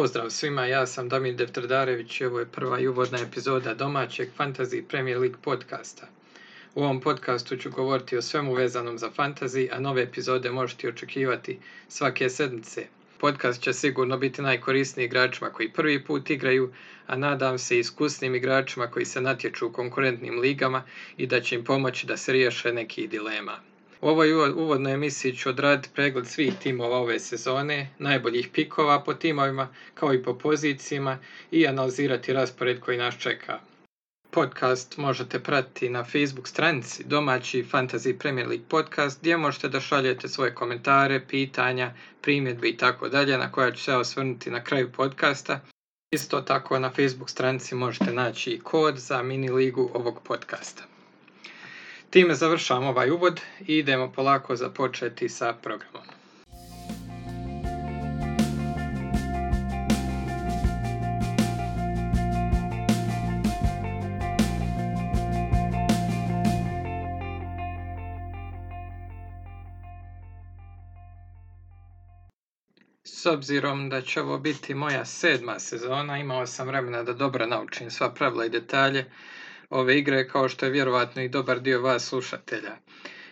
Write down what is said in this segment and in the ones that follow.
Pozdrav svima, ja sam Damir Defterdarević i ovo je prva i uvodna epizoda domaćeg Fantasy Premier League podcasta. U ovom podcastu ću govoriti o svemu vezanom za fantasy, a nove epizode možete očekivati svake sedmice. Podcast će sigurno biti najkorisniji igračima koji prvi put igraju, a nadam se iskusnim igračima koji se natječu u konkurentnim ligama i da će im pomoći da se riješe nekih dilema. U ovoj uvodnoj emisiji ću odraditi pregled svih timova ove sezone, najboljih pikova po timovima, kao i po pozicijama i analizirati raspored koji nas čeka. Podcast možete pratiti na Facebook stranici domaći Fantasy Premier League podcast gdje možete da šaljete svoje komentare, pitanja, primjedbe i tako dalje na koja ću se osvrnuti na kraju podcasta. Isto tako na Facebook stranici možete naći kod za mini ligu ovog podcasta. Time završavam ovaj uvod i idemo polako započeti sa programom. S obzirom da će ovo biti moja sedma sezona, imao sam vremena da dobro naučim sva pravila i detalje, ove igre kao što je vjerovatno i dobar dio vas slušatelja.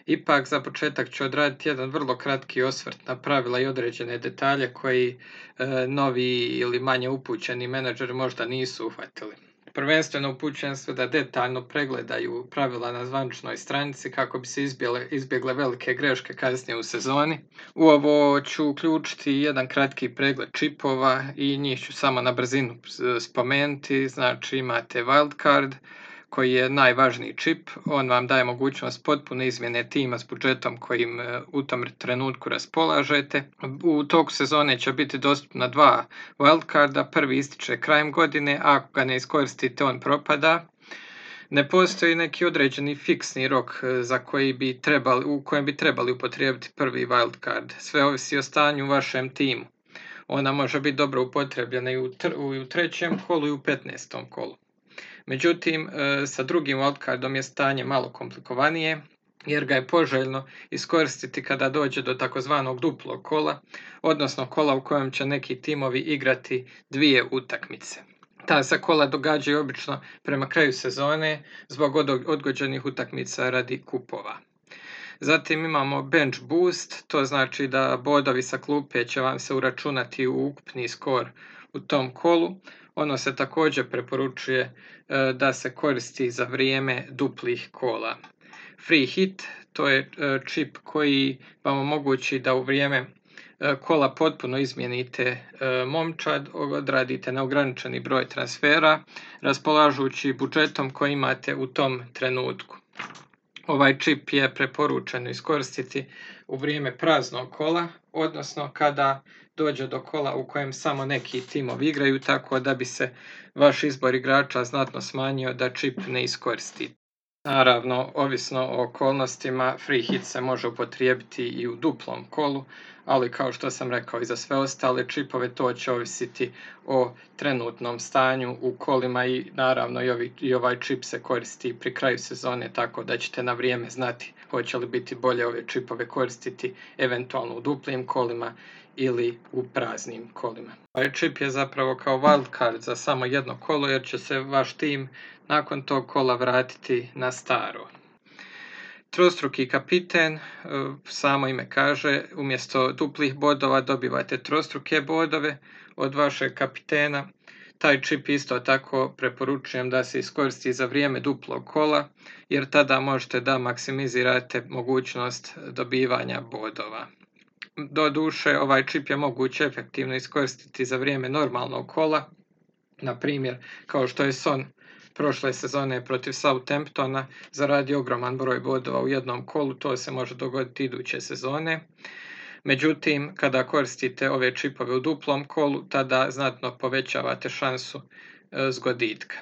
Ipak za početak ću odraditi jedan vrlo kratki osvrt na pravila i određene detalje koji e, novi ili manje upućeni menadžeri možda nisu uhvatili. Prvenstveno upućujem sve da detaljno pregledaju pravila na zvaničnoj stranici kako bi se izbjegle, izbjegle velike greške kasnije u sezoni. U ovo ću uključiti jedan kratki pregled čipova i njih ću samo na brzinu spomenuti. Znači imate wildcard, koji je najvažniji čip. On vam daje mogućnost potpune izmjene tima s budžetom kojim e, u tom trenutku raspolažete. U toku sezone će biti dostupna dva wildcarda. Prvi ističe krajem godine, a ako ga ne iskoristite on propada. Ne postoji neki određeni fiksni rok e, za koji bi trebali, u kojem bi trebali upotrijebiti prvi wildcard. Sve ovisi o stanju u vašem timu. Ona može biti dobro upotrebljena i u, u trećem kolu i u petnestom kolu. Međutim, e, sa drugim wildcardom je stanje malo komplikovanije, jer ga je poželjno iskoristiti kada dođe do takozvanog duplog kola, odnosno kola u kojem će neki timovi igrati dvije utakmice. Ta se kola događaju obično prema kraju sezone zbog odgođenih utakmica radi kupova. Zatim imamo bench boost, to znači da bodovi sa klupe će vam se uračunati u ukupni skor u tom kolu, ono se također preporučuje e, da se koristi za vrijeme duplih kola. Free hit, to je e, čip koji vam omogući da u vrijeme e, kola potpuno izmijenite momčad, odradite neograničeni broj transfera, raspolažući budžetom koji imate u tom trenutku. Ovaj čip je preporučeno iskoristiti u vrijeme praznog kola, odnosno kada dođe do kola u kojem samo neki timovi igraju, tako da bi se vaš izbor igrača znatno smanjio da čip ne iskoristi. Naravno, ovisno o okolnostima, free hit se može upotrijebiti i u duplom kolu, ali kao što sam rekao i za sve ostale čipove, to će ovisiti o trenutnom stanju u kolima i naravno i, ovaj čip se koristi pri kraju sezone, tako da ćete na vrijeme znati hoće li biti bolje ove čipove koristiti eventualno u duplim kolima ili u praznim kolima. Ovaj čip je zapravo kao wildcard za samo jedno kolo jer će se vaš tim nakon tog kola vratiti na staro. Trostruki kapiten, e, samo ime kaže, umjesto duplih bodova dobivate trostruke bodove od vašeg kapitena. Taj čip isto tako preporučujem da se iskoristi za vrijeme duplog kola, jer tada možete da maksimizirate mogućnost dobivanja bodova. Do duše, ovaj čip je moguće efektivno iskoristiti za vrijeme normalnog kola, na primjer kao što je Son prošle sezone protiv Southamptona zaradi ogroman broj bodova u jednom kolu, to se može dogoditi iduće sezone. Međutim, kada koristite ove čipove u duplom kolu, tada znatno povećavate šansu e, zgoditka.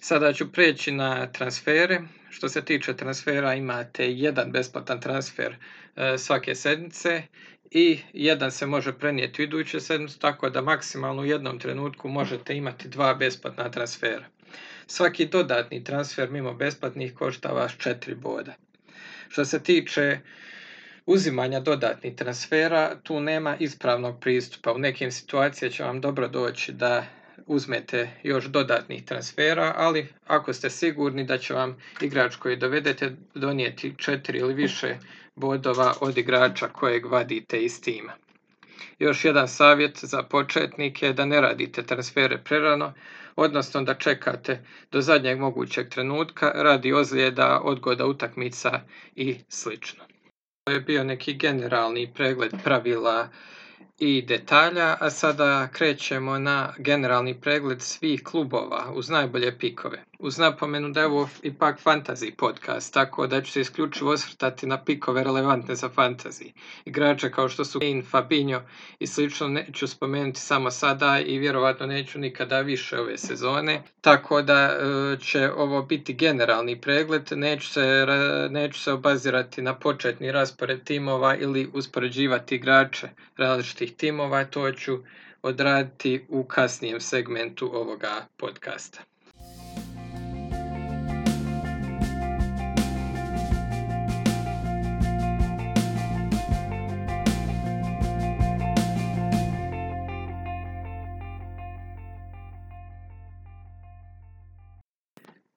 Sada ću preći na transfere. Što se tiče transfera imate jedan besplatan transfer e, svake sedmice i jedan se može prenijeti u iduću sedmicu, tako da maksimalno u jednom trenutku možete imati dva besplatna transfera. Svaki dodatni transfer mimo besplatnih košta vas 4 boda. Što se tiče uzimanja dodatnih transfera, tu nema ispravnog pristupa. U nekim situacijama će vam dobro doći da uzmete još dodatnih transfera, ali ako ste sigurni da će vam igrač koji dovedete donijeti četiri ili više bodova od igrača kojeg vadite iz tima. Još jedan savjet za početnike je da ne radite transfere prerano, odnosno da čekate do zadnjeg mogućeg trenutka radi ozljeda, odgoda utakmica i sl. To je bio neki generalni pregled pravila i detalja, a sada krećemo na generalni pregled svih klubova uz najbolje pikove. Uz napomenu da je ovo ipak fantasy podcast, tako da ću se isključivo osvrtati na pikove relevantne za fantasy. Igrače kao što su Kane, Fabinho i slično neću spomenuti samo sada i vjerovatno neću nikada više ove sezone, tako da e, će ovo biti generalni pregled, neću se, neću se obazirati na početni raspored timova ili uspoređivati igrače različitih timova, to ću odraditi u kasnijem segmentu ovoga podcasta.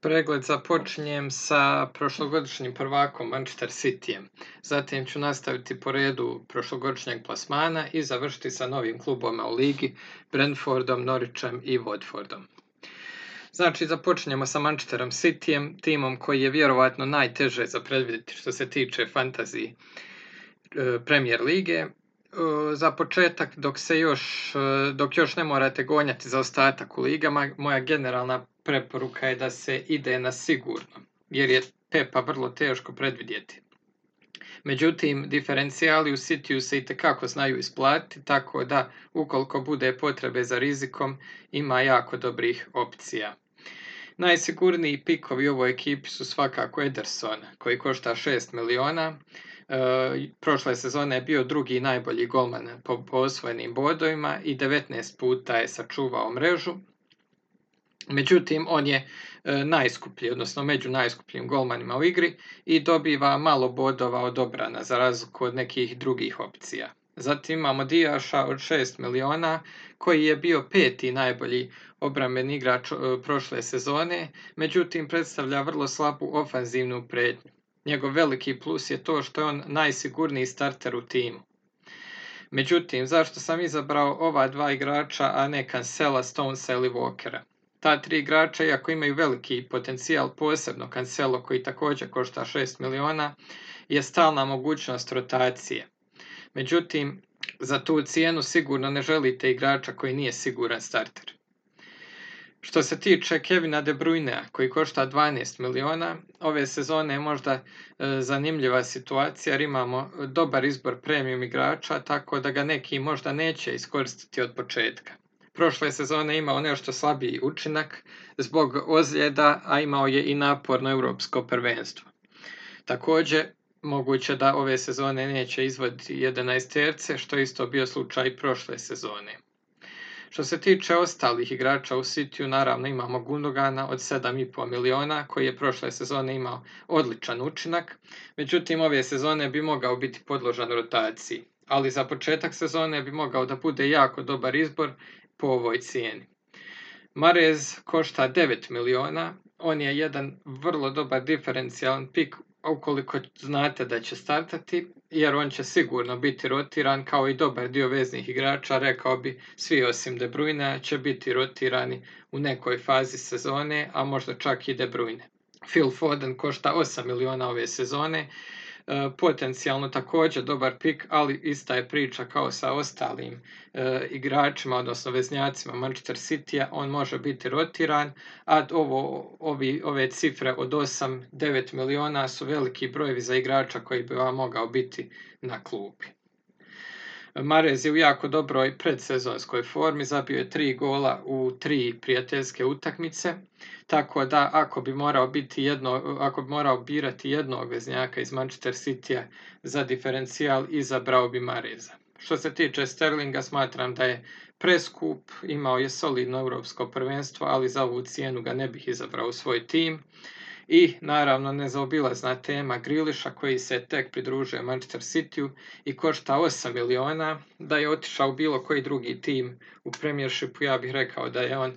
Pregled započinjem sa prošlogodišnjim prvakom Manchester Cityjem. Zatim ću nastaviti po redu prošlogodišnjeg plasmana i završiti sa novim klubovima u ligi, Brentfordom, Norwichom i Watfordom. Znači, započinjemo sa Manchesterom Cityjem, timom koji je vjerovatno najteže za predvidjeti što se tiče fantasy e, Premier lige. E, za početak, dok, se još, e, dok još ne morate gonjati za ostatak u ligama, moja generalna preporuka je da se ide na sigurno, jer je Pepa vrlo teško predvidjeti. Međutim, diferencijali u Cityu se i tekako znaju isplatiti, tako da ukoliko bude potrebe za rizikom, ima jako dobrih opcija. Najsigurniji pikovi u ovoj ekipi su svakako Ederson, koji košta 6 miliona. E, prošle sezone je bio drugi najbolji golman po osvojenim bodovima i 19 puta je sačuvao mrežu. Međutim, on je e, najskuplji, odnosno među najskupljim golmanima u igri i dobiva malo bodova od obrana za razliku od nekih drugih opcija. Zatim imamo Dijaša od 6 miliona koji je bio peti najbolji obrambeni igrač e, prošle sezone, međutim predstavlja vrlo slabu ofanzivnu prednju. Njegov veliki plus je to što je on najsigurniji starter u timu. Međutim, zašto sam izabrao ova dva igrača, a ne Cancela, Stonesa ili Walkera? Ta tri igrača, iako imaju veliki potencijal, posebno Cancelo koji također košta 6 miliona, je stalna mogućnost rotacije. Međutim, za tu cijenu sigurno ne želite igrača koji nije siguran starter. Što se tiče Kevina De Bruyne, koji košta 12 miliona, ove sezone je možda e, zanimljiva situacija jer imamo dobar izbor premium igrača, tako da ga neki možda neće iskoristiti od početka prošle sezone imao nešto slabiji učinak zbog ozljeda, a imao je i naporno europsko prvenstvo. Također, moguće da ove sezone neće izvoditi 11 terce, što je isto bio slučaj prošle sezone. Što se tiče ostalih igrača u Cityu, naravno imamo Gundogana od 7,5 miliona koji je prošle sezone imao odličan učinak, međutim ove sezone bi mogao biti podložan rotaciji, ali za početak sezone bi mogao da bude jako dobar izbor po ovoj cijeni. Marez košta 9 miliona, on je jedan vrlo dobar diferencijalan pik ukoliko znate da će startati, jer on će sigurno biti rotiran kao i dobar dio veznih igrača, rekao bi svi osim De Bruyne će biti rotirani u nekoj fazi sezone, a možda čak i De Bruyne. Phil Foden košta 8 miliona ove sezone, potencijalno također dobar pik, ali ista je priča kao sa ostalim e, igračima, odnosno veznjacima Manchester City-a, on može biti rotiran, a ovo, ovi, ove cifre od 8-9 miliona su veliki brojevi za igrača koji bi vam mogao biti na klubi. Marez je u jako dobroj predsezonskoj formi, zabio je tri gola u tri prijateljske utakmice, tako da ako bi morao biti jedno, ako bi morao birati jednog veznjaka iz Manchester City za diferencijal, izabrao bi Mareza. Što se tiče Sterlinga, smatram da je preskup, imao je solidno europsko prvenstvo, ali za ovu cijenu ga ne bih izabrao u svoj tim. I naravno nezaobilazna tema Griliša koji se tek pridružuje Manchester Cityu i košta 8 miliona. Da je otišao bilo koji drugi tim u Premiershipu, ja bih rekao da je on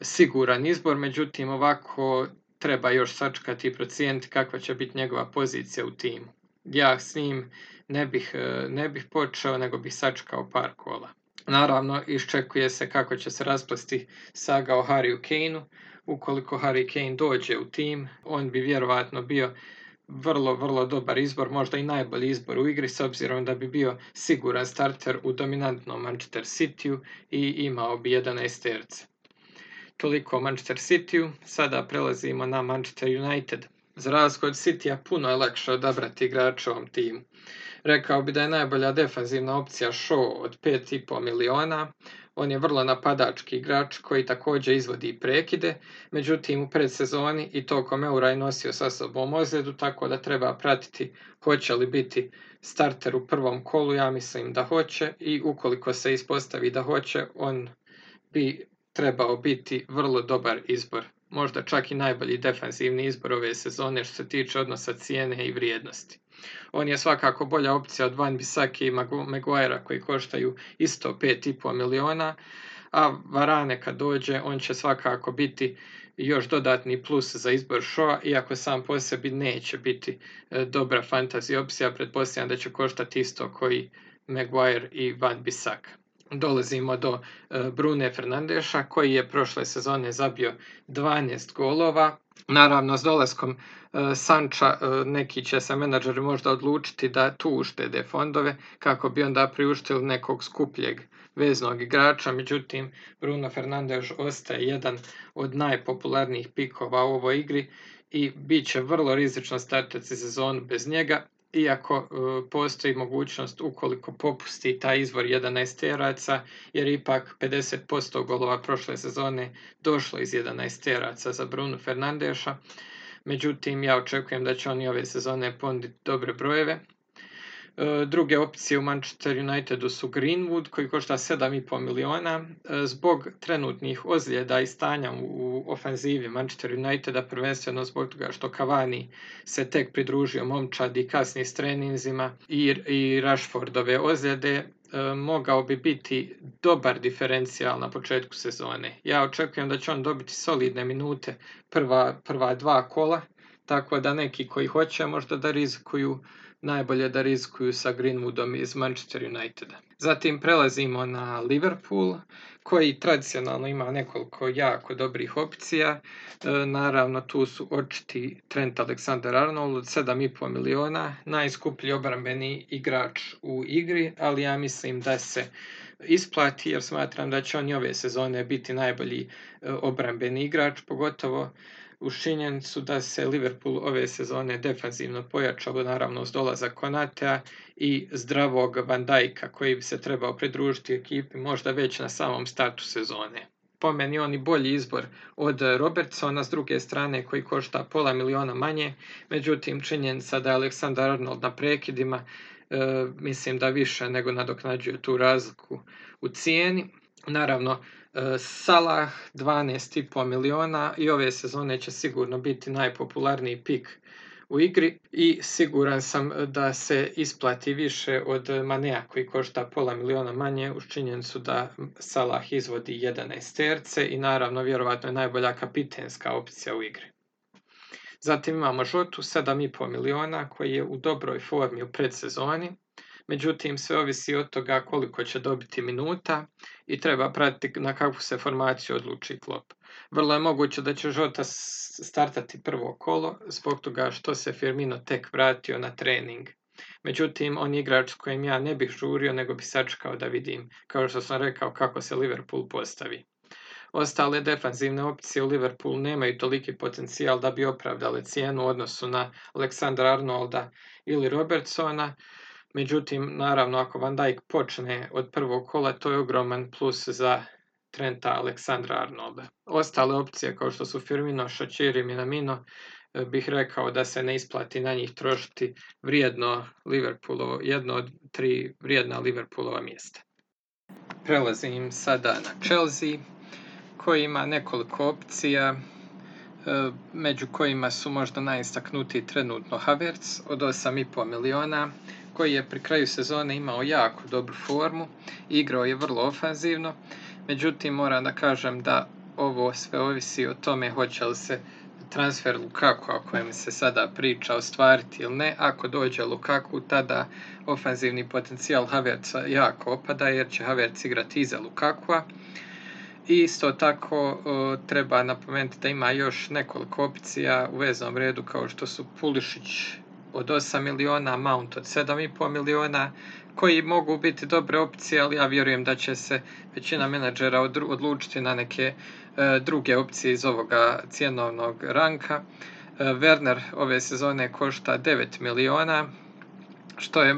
siguran izbor, međutim ovako treba još sačekati i procijeniti kakva će biti njegova pozicija u timu. Ja s njim ne bih, ne bih počeo, nego bih sačekao par kola. Naravno, iščekuje se kako će se rasplesti saga o Harryu Kaneu. Ukoliko Harry Kane dođe u tim, on bi vjerovatno bio vrlo, vrlo dobar izbor, možda i najbolji izbor u igri, s obzirom da bi bio siguran starter u dominantnom Manchester Cityu i imao bi 11 terce. Toliko o Manchester Cityu, sada prelazimo na Manchester United. Za razliku od Citya puno je lakše odabrati igrača ovom timu. Rekao bi da je najbolja defanzivna opcija Shaw od 5,5 miliona. On je vrlo napadački igrač koji također izvodi prekide, međutim u predsezoni i tokom eura je nosio sa sobom ozljedu, tako da treba pratiti hoće li biti starter u prvom kolu, ja mislim da hoće i ukoliko se ispostavi da hoće, on bi trebao biti vrlo dobar izbor. Možda čak i najbolji defanzivni izbor ove sezone što se tiče odnosa cijene i vrijednosti. On je svakako bolja opcija od Van Bissaki i Maguire koji koštaju isto 5,5 miliona, a Varane kad dođe on će svakako biti još dodatni plus za izbor shoa, iako sam po sebi neće biti e, dobra fantasy opcija, pretpostavljam da će koštati isto koji Maguire i Van Bissaka dolazimo do e, Brune Fernandeša koji je prošle sezone zabio 12 golova. Naravno, s dolaskom e, Sanča e, neki će se menadžeri možda odlučiti da tu uštede fondove kako bi onda priuštili nekog skupljeg veznog igrača, međutim Bruno Fernandes ostaje jedan od najpopularnijih pikova u ovoj igri i bit će vrlo rizično startati sezonu bez njega iako e, postoji mogućnost ukoliko popusti taj izvor 11 teraca, jer ipak 50% golova prošle sezone došlo iz 11 teraca za Bruno Fernandeša. Međutim, ja očekujem da će oni ove sezone ponuditi dobre brojeve druge opcije u Manchester Unitedu su Greenwood koji košta 7,5 miliona. E, zbog trenutnih ozljeda i stanja u ofenzivi Manchester Uniteda, prvenstveno zbog toga što Cavani se tek pridružio momčadi kasnije s treninzima i, i Rashfordove ozljede, e, mogao bi biti dobar diferencijal na početku sezone. Ja očekujem da će on dobiti solidne minute prva, prva dva kola, tako da neki koji hoće možda da rizikuju najbolje da rizikuju sa Greenwoodom iz Manchester Uniteda. Zatim prelazimo na Liverpool koji tradicionalno ima nekoliko jako dobrih opcija. E, naravno tu su očiti Trent Alexander-Arnold od 7,5 miliona, najskuplji obrambeni igrač u igri, ali ja mislim da se isplati jer smatram da će on i ove sezone biti najbolji e, obrambeni igrač, pogotovo uz činjenicu da se Liverpool ove sezone defanzivno pojačalo naravno uz dolazak Konatea i zdravog Van Dijka koji bi se trebao pridružiti ekipi možda već na samom startu sezone. Po meni on i bolji izbor od Robertsona s druge strane koji košta pola miliona manje, međutim činjenica da je Aleksandar Arnold na prekidima e, mislim da više nego nadoknađuje tu razliku u cijeni. Naravno, E, Salah 12,5 miliona i ove sezone će sigurno biti najpopularniji pik u igri i siguran sam da se isplati više od Manea koji košta pola miliona manje uz činjenicu da Salah izvodi 11 terce i naravno vjerovatno je najbolja kapitenska opcija u igri. Zatim imamo Žotu 7,5 miliona koji je u dobroj formi u predsezoni međutim sve ovisi od toga koliko će dobiti minuta i treba pratiti na kakvu se formaciju odluči klop. Vrlo je moguće da će Žota startati prvo kolo zbog toga što se Firmino tek vratio na trening. Međutim, on je igrač s kojim ja ne bih žurio, nego bi sačekao da vidim, kao što sam rekao, kako se Liverpool postavi. Ostale defanzivne opcije u Liverpoolu nemaju toliki potencijal da bi opravdale cijenu u odnosu na Aleksandra Arnolda ili Robertsona, Međutim, naravno, ako Van Dijk počne od prvog kola, to je ogroman plus za Trenta Aleksandra Arnolda. Ostale opcije kao što su Firmino, Šačiri, Minamino, e, bih rekao da se ne isplati na njih trošiti vrijedno Liverpoolovo, jedno od tri vrijedna Liverpoolova mjesta. Prelazim sada na Chelsea koji ima nekoliko opcija. među kojima su možda najistaknutiji trenutno Havertz od 8,5 miliona, koji je pri kraju sezone imao jako dobru formu, igrao je vrlo ofanzivno, međutim moram da kažem da ovo sve ovisi o tome hoće li se transfer Lukaku o kojem se sada priča ostvariti ili ne. Ako dođe Lukaku, tada ofanzivni potencijal Havertza jako opada jer će Havertz igrati iza Lukakua. Isto tako treba napomenuti da ima još nekoliko opcija u veznom redu kao što su Pulišić od 8 miliona, Mount od 7,5 miliona, koji mogu biti dobre opcije, ali ja vjerujem da će se većina menadžera odlučiti na neke e, druge opcije iz ovoga cjenovnog ranka. E, Werner ove sezone košta 9 miliona, što je e,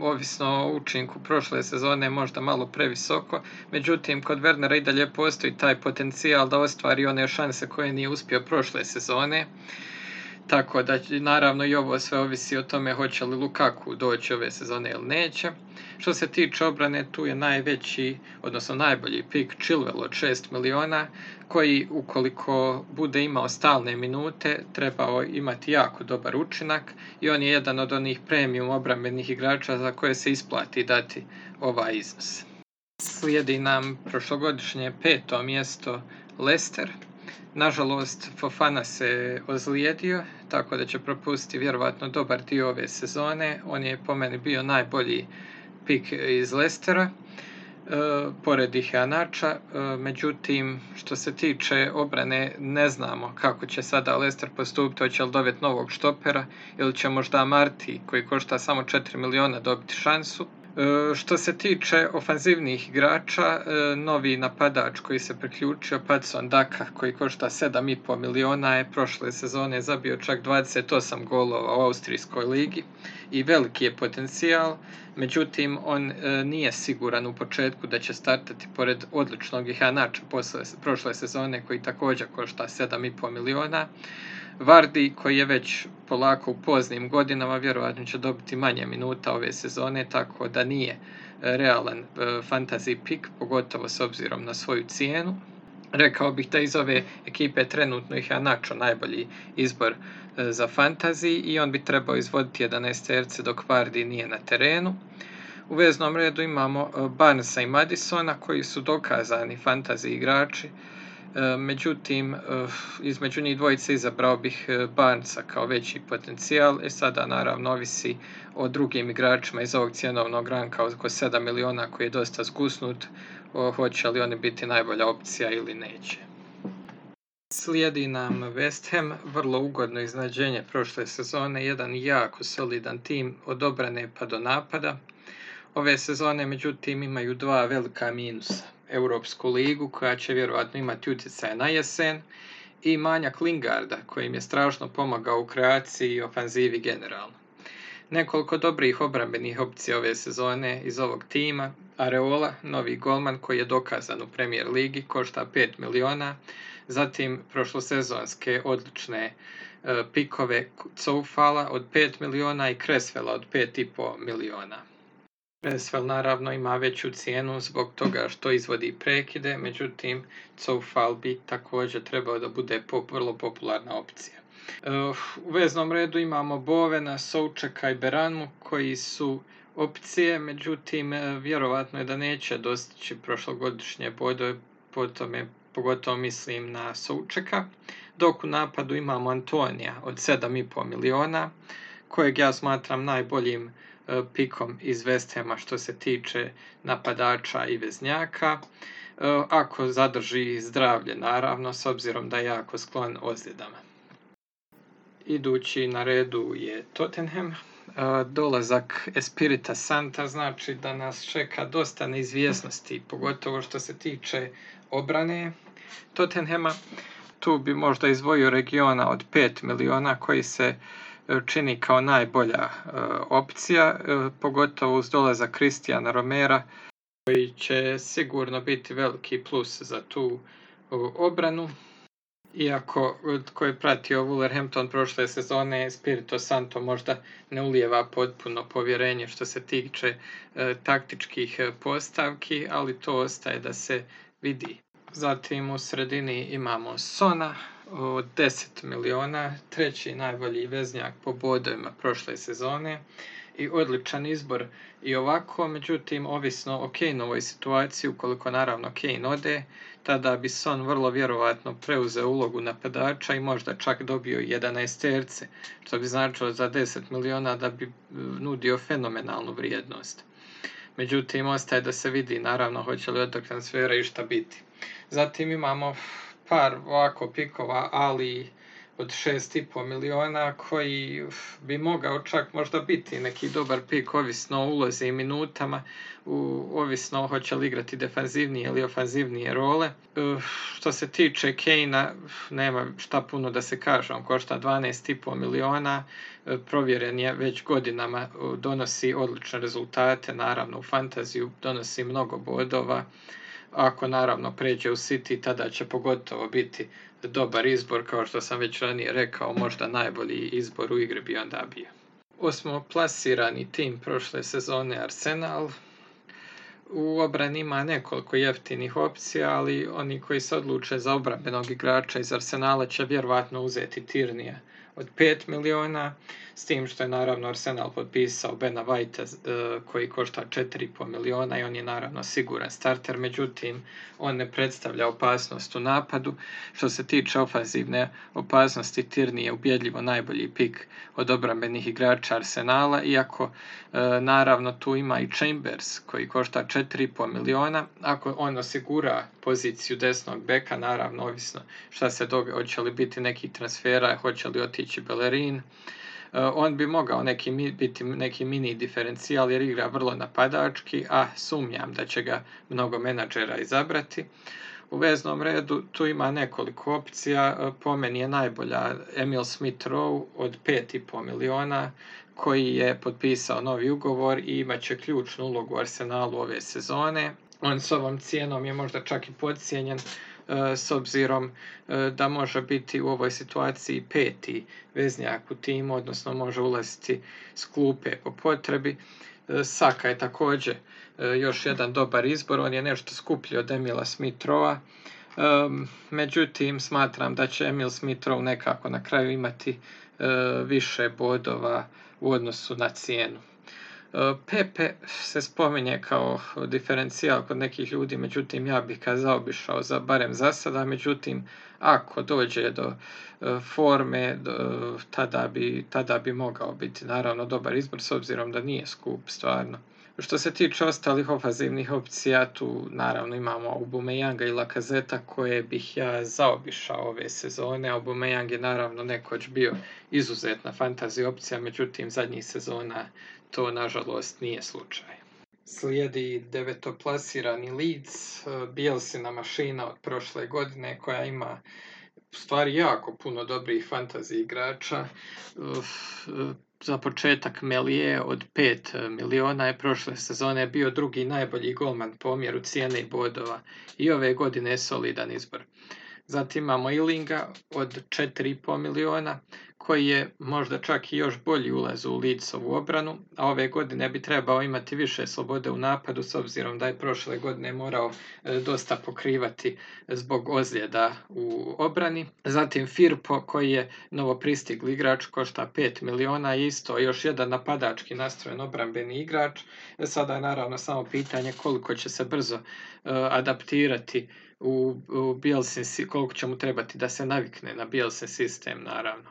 ovisno o učinku prošle sezone možda malo previsoko. Međutim, kod Wernera i dalje postoji taj potencijal da ostvari one šanse koje nije uspio prošle sezone. Tako da naravno i ovo sve ovisi o tome hoće li Lukaku doći ove sezone ili neće. Što se tiče obrane, tu je najveći, odnosno najbolji pik Chilwell od 6 miliona, koji ukoliko bude imao stalne minute, trebao imati jako dobar učinak i on je jedan od onih premium obrambenih igrača za koje se isplati dati ovaj iznos. Slijedi nam prošlogodišnje peto mjesto Leicester Nažalost, Fofana se ozlijedio, tako da će propustiti vjerovatno dobar dio ove sezone. On je po meni bio najbolji pik iz Lestera, e, pored Iheanača. E, međutim, što se tiče obrane, ne znamo kako će sada Lester postupiti, hoće li dobiti novog štopera ili će možda Marti, koji košta samo 4 miliona, dobiti šansu. E, što se tiče ofanzivnih igrača, e, novi napadač koji se priključio, Patson Daka, koji košta 7,5 miliona, je prošle sezone zabio čak 28 golova u Austrijskoj ligi i veliki je potencijal, međutim on e, nije siguran u početku da će startati pored odličnog Ihanača prošle sezone koji također košta 7,5 miliona. Vardi koji je već polako u poznim godinama vjerojatno će dobiti manje minuta ove sezone tako da nije e, realan e, fantasy pick pogotovo s obzirom na svoju cijenu. Rekao bih da iz ove ekipe trenutno ih je Nacho najbolji izbor e, za fantasy i on bi trebao izvoditi 11 terce dok Vardi nije na terenu. U veznom redu imamo Barnesa i Madisona koji su dokazani fantasy igrači E, međutim, e, između njih dvojice izabrao bih e, Barnesa kao veći potencijal. E sada naravno ovisi o drugim igračima iz ovog cjenovnog ranka oko 7 miliona koji je dosta zgusnut. Hoće li oni biti najbolja opcija ili neće. Slijedi nam West Ham, vrlo ugodno iznadženje prošle sezone, jedan jako solidan tim od obrane pa do napada. Ove sezone međutim imaju dva velika minusa. Europsku ligu koja će vjerojatno imati utjecaj na jesen i manjak Lingarda koji im je strašno pomagao u kreaciji i ofanzivi generalno. Nekoliko dobrih obrambenih opcija ove sezone iz ovog tima. Areola, novi golman koji je dokazan u Premier Ligi, košta 5 miliona. Zatim prošlosezonske odlične e, pikove Coufala od 5 miliona i Kresvela od 5,5 miliona. Resvel naravno ima veću cijenu zbog toga što izvodi prekide, međutim Coufal bi također trebao da bude vrlo popularna opcija. U veznom redu imamo Bovena, Součeka i Beranmu koji su opcije, međutim vjerovatno je da neće dostići prošlogodišnje bodove, po tome pogotovo mislim na Součeka, dok u napadu imamo Antonija od 7,5 miliona, kojeg ja smatram najboljim E, pikom iz West što se tiče napadača i veznjaka. E, ako zadrži zdravlje, naravno, s obzirom da je jako sklon ozljedama. Idući na redu je Tottenham. E, dolazak Espirita Santa znači da nas čeka dosta neizvjesnosti, pogotovo što se tiče obrane Tottenhama. Tu bi možda izvojio regiona od 5 miliona koji se čini kao najbolja e, opcija, e, pogotovo uz dolazak Kristijana Romera koji će sigurno biti veliki plus za tu obranu. Iako tko je pratio Wolverhampton prošle sezone, Spirito Santo možda ne ulijeva potpuno povjerenje što se tiče e, taktičkih postavki, ali to ostaje da se vidi. Zatim u sredini imamo Sona, od 10 miliona, treći najbolji veznjak po bodovima prošle sezone i odličan izbor i ovako, međutim, ovisno o Kaneovoj situaciji, ukoliko naravno Kane ode, tada bi Son vrlo vjerovatno preuzeo ulogu napadača i možda čak dobio 11 terce, što bi značilo za 10 miliona da bi nudio fenomenalnu vrijednost. Međutim, ostaje da se vidi naravno hoće li od tog transfera išta biti. Zatim imamo par ovako pikova, ali od 6,5 miliona koji bi mogao čak možda biti neki dobar pik ovisno o ulozi i minutama, u, ovisno hoće li igrati defanzivnije ili ofanzivnije role. što se tiče Kejna, nema šta puno da se kaže, on košta 12,5 miliona, provjeren je već godinama, donosi odlične rezultate, naravno u fantaziju donosi mnogo bodova, ako naravno pređe u City, tada će pogotovo biti dobar izbor, kao što sam već ranije rekao, možda najbolji izbor u igri bi onda bio. Osmo plasirani tim prošle sezone Arsenal. U obrani ima nekoliko jeftinih opcija, ali oni koji se odluče za obrambenog igrača iz Arsenala će vjerovatno uzeti Tirnija od 5 miliona, s tim što je naravno Arsenal potpisao Bena White e, koji košta 4,5 miliona i on je naravno siguran starter, međutim on ne predstavlja opasnost u napadu. Što se tiče ofazivne opasnosti, Tirni je ubjedljivo najbolji pik od obrambenih igrača Arsenala, iako e, naravno tu ima i Chambers koji košta 4,5 miliona. Ako on osigura poziciju desnog beka, naravno ovisno šta se događa, hoće li biti neki transfera, hoće li otići Bellerin, on bi mogao neki, biti neki mini diferencijal jer igra vrlo napadački, a sumnjam da će ga mnogo menadžera izabrati. U veznom redu tu ima nekoliko opcija, e, po meni je najbolja Emil Smith Rowe od 5,5 miliona koji je potpisao novi ugovor i imat će ključnu ulogu u Arsenalu ove sezone. On s ovom cijenom je možda čak i podcijenjen, E, s obzirom e, da može biti u ovoj situaciji peti veznjak u timu, odnosno može ulaziti s klupe po potrebi. E, Saka je također još jedan dobar izbor, on je nešto skuplji od Emila Smitrova, međutim smatram da će Emil Smitrov nekako na kraju imati više bodova u odnosu na cijenu. Pepe se spominje kao diferencijal kod nekih ljudi, međutim ja bih ga zaobišao za, barem za sada, međutim ako dođe do e, forme, tada, bi, tada bi mogao biti naravno dobar izbor s obzirom da nije skup stvarno. Što se tiče ostalih ofazivnih opcija, tu naravno imamo Aubameyanga i Lakazeta koje bih ja zaobišao ove sezone. Aubameyang je naravno nekoć bio izuzetna fantasy opcija, međutim zadnjih sezona to nažalost nije slučaj. Slijedi devetoplasirani Leeds, Bielsina mašina od prošle godine koja ima stvari jako puno dobrih fantasy igrača za početak Melije od 5 miliona je prošle sezone bio drugi najbolji golman po omjeru cijene i bodova i ove godine je solidan izbor. Zatim imamo Ilinga od 4,5 miliona koji je možda čak i još bolji ulaz u Leedsovu obranu, a ove godine bi trebao imati više slobode u napadu s obzirom da je prošle godine morao e, dosta pokrivati zbog ozljeda u obrani. Zatim Firpo koji je novo pristigli igrač, košta 5 miliona isto još jedan napadački nastrojen obrambeni igrač. E, sada je naravno samo pitanje koliko će se brzo e, adaptirati u, u koliko će mu trebati da se navikne na Bielsin sistem naravno.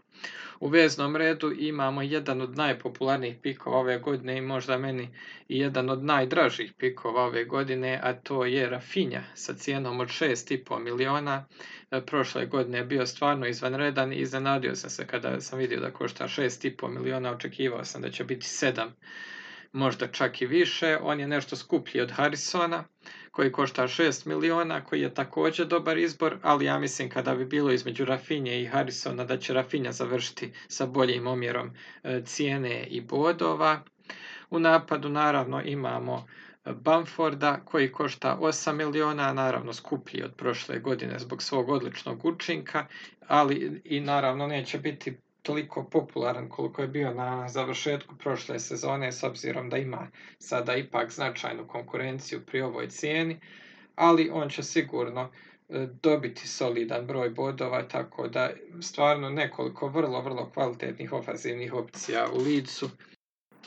U veznom redu imamo jedan od najpopularnijih pikova ove godine i možda meni i jedan od najdražih pikova ove godine, a to je Rafinja sa cijenom od 6,5 miliona. E, prošle godine je bio stvarno izvanredan i iznenadio sam se kada sam vidio da košta 6,5 miliona, očekivao sam da će biti 7 možda čak i više. On je nešto skuplji od Harrisona koji košta 6 miliona, koji je također dobar izbor, ali ja mislim kada bi bilo između Rafinje i Harrisona da će Rafinja završiti sa boljim omjerom e, cijene i bodova. U napadu naravno imamo e, Bamforda koji košta 8 miliona, naravno skuplji od prošle godine zbog svog odličnog učinka, ali i naravno neće biti toliko popularan koliko je bio na završetku prošle sezone s obzirom da ima sada ipak značajnu konkurenciju pri ovoj cijeni, ali on će sigurno e, dobiti solidan broj bodova, tako da stvarno nekoliko vrlo, vrlo kvalitetnih ofazivnih opcija u Licu.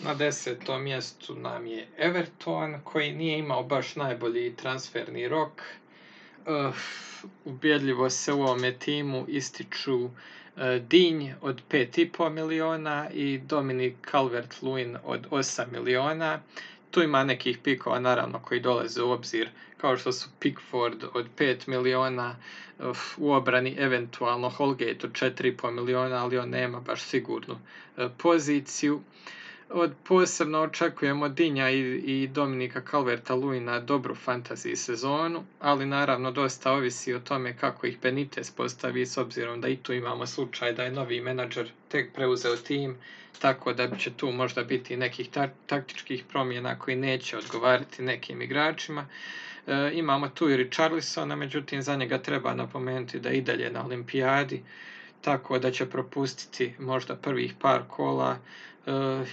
Na desetom mjestu nam je Everton, koji nije imao baš najbolji transferni rok. Ubjedljivo se u ovome timu ističu Dinj od 5,5 miliona i Dominic Calvert-Lewin od 8 miliona. Tu ima nekih pikova naravno koji dolaze u obzir kao što su Pickford od 5 miliona, u obrani eventualno Holgate od 4,5 miliona, ali on nema baš sigurnu uh, poziciju od posebno očekujemo Dinja i, i Dominika Calverta Luina dobru fantasy sezonu, ali naravno dosta ovisi o tome kako ih Benitez postavi s obzirom da i tu imamo slučaj da je novi menadžer tek preuzeo tim, tako da će tu možda biti nekih ta taktičkih promjena koji neće odgovarati nekim igračima. E, imamo tu i Richarlisona, međutim za njega treba napomenuti da i dalje na olimpijadi, tako da će propustiti možda prvih par kola,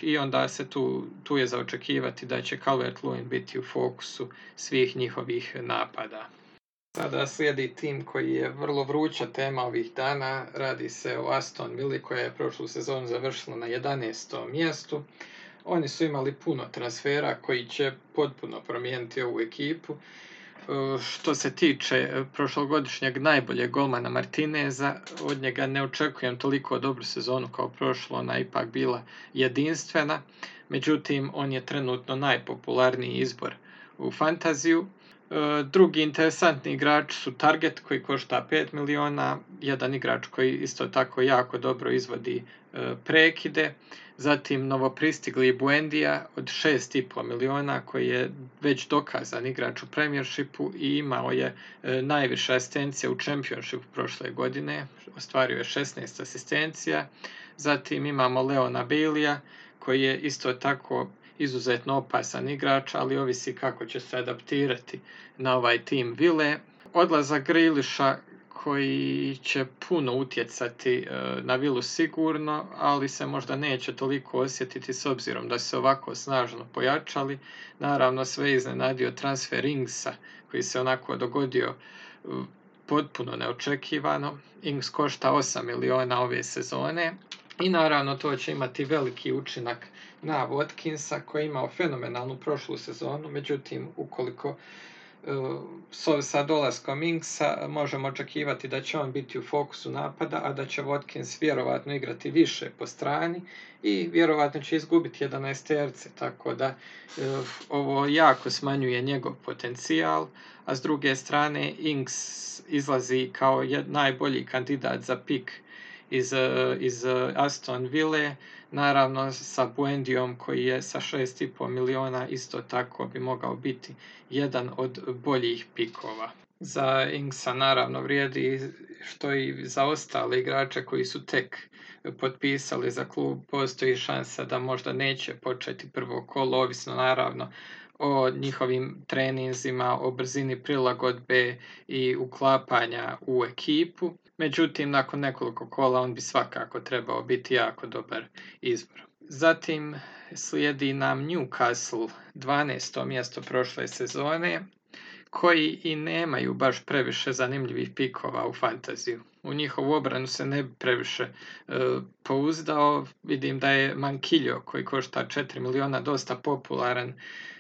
i onda se tu, tu je za očekivati da će Calvert-Lewin biti u fokusu svih njihovih napada. Sada slijedi tim koji je vrlo vruća tema ovih dana. Radi se o Aston Villa koja je prošlu sezonu završila na 11. mjestu. Oni su imali puno transfera koji će potpuno promijeniti ovu ekipu što se tiče e, prošlogodišnjeg najboljeg golmana Martineza, od njega ne očekujem toliko dobru sezonu kao prošlo, ona ipak bila jedinstvena, međutim on je trenutno najpopularniji izbor u fantaziju. E, drugi interesantni igrač su Target koji košta 5 miliona, jedan igrač koji isto tako jako dobro izvodi e, prekide, zatim novopristigli Buendija od 6,5 miliona koji je već dokazan igrač u Premiershipu i imao je e, najviše asistencija u Championshipu prošle godine, ostvario je 16 asistencija, zatim imamo Leona Bailija koji je isto tako izuzetno opasan igrač, ali ovisi kako će se adaptirati na ovaj tim Vile. Odlazak Griliša koji će puno utjecati e, na Vilu sigurno, ali se možda neće toliko osjetiti s obzirom da se ovako snažno pojačali. Naravno sve iznenadio transfer Ingsa koji se onako dogodio e, potpuno neočekivano. Ings košta 8 miliona ove sezone i naravno to će imati veliki učinak na Watkinsa koji je imao fenomenalnu prošlu sezonu, međutim ukoliko uh, sa dolaskom Inksa možemo očekivati da će on biti u fokusu napada, a da će Watkins vjerovatno igrati više po strani i vjerovatno će izgubiti 11 terce, tako da uh, ovo jako smanjuje njegov potencijal, a s druge strane Inks izlazi kao najbolji kandidat za pik iz, iz Aston Ville, naravno sa Buendijom koji je sa 6,5 miliona isto tako bi mogao biti jedan od boljih pikova. Za Ingsa naravno vrijedi što i za ostale igrače koji su tek potpisali za klub, postoji šansa da možda neće početi prvo kolo, ovisno naravno o njihovim treninzima, o brzini prilagodbe i uklapanja u ekipu. Međutim, nakon nekoliko kola on bi svakako trebao biti jako dobar izbor. Zatim slijedi nam Newcastle, 12. mjesto prošle sezone, koji i nemaju baš previše zanimljivih pikova u fantaziju. U njihovu obranu se ne bi previše e, pouzdao. Vidim da je Mankiljo, koji košta 4 miliona, dosta popularan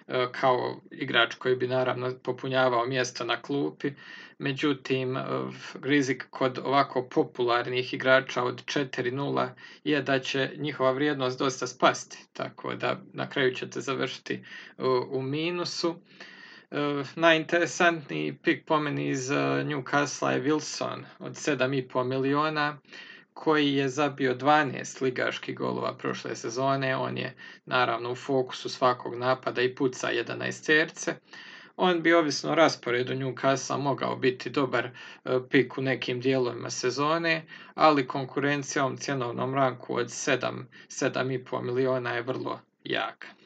E, kao igrač koji bi naravno popunjavao mjesto na klupi. Međutim, e, rizik kod ovako popularnih igrača od 4-0 je da će njihova vrijednost dosta spasti, tako da na kraju ćete završiti u minusu. E, najinteresantniji pik po meni iz Newcastle je Wilson od 7,5 miliona koji je zabio 12 ligaških golova prošle sezone. On je naravno u fokusu svakog napada i puca 11 terce. On bi ovisno o rasporedu Newcastle mogao biti dobar e, pik u nekim dijelovima sezone, ali konkurencija ovom cjenovnom ranku od 7, 7,5 miliona je vrlo jaka.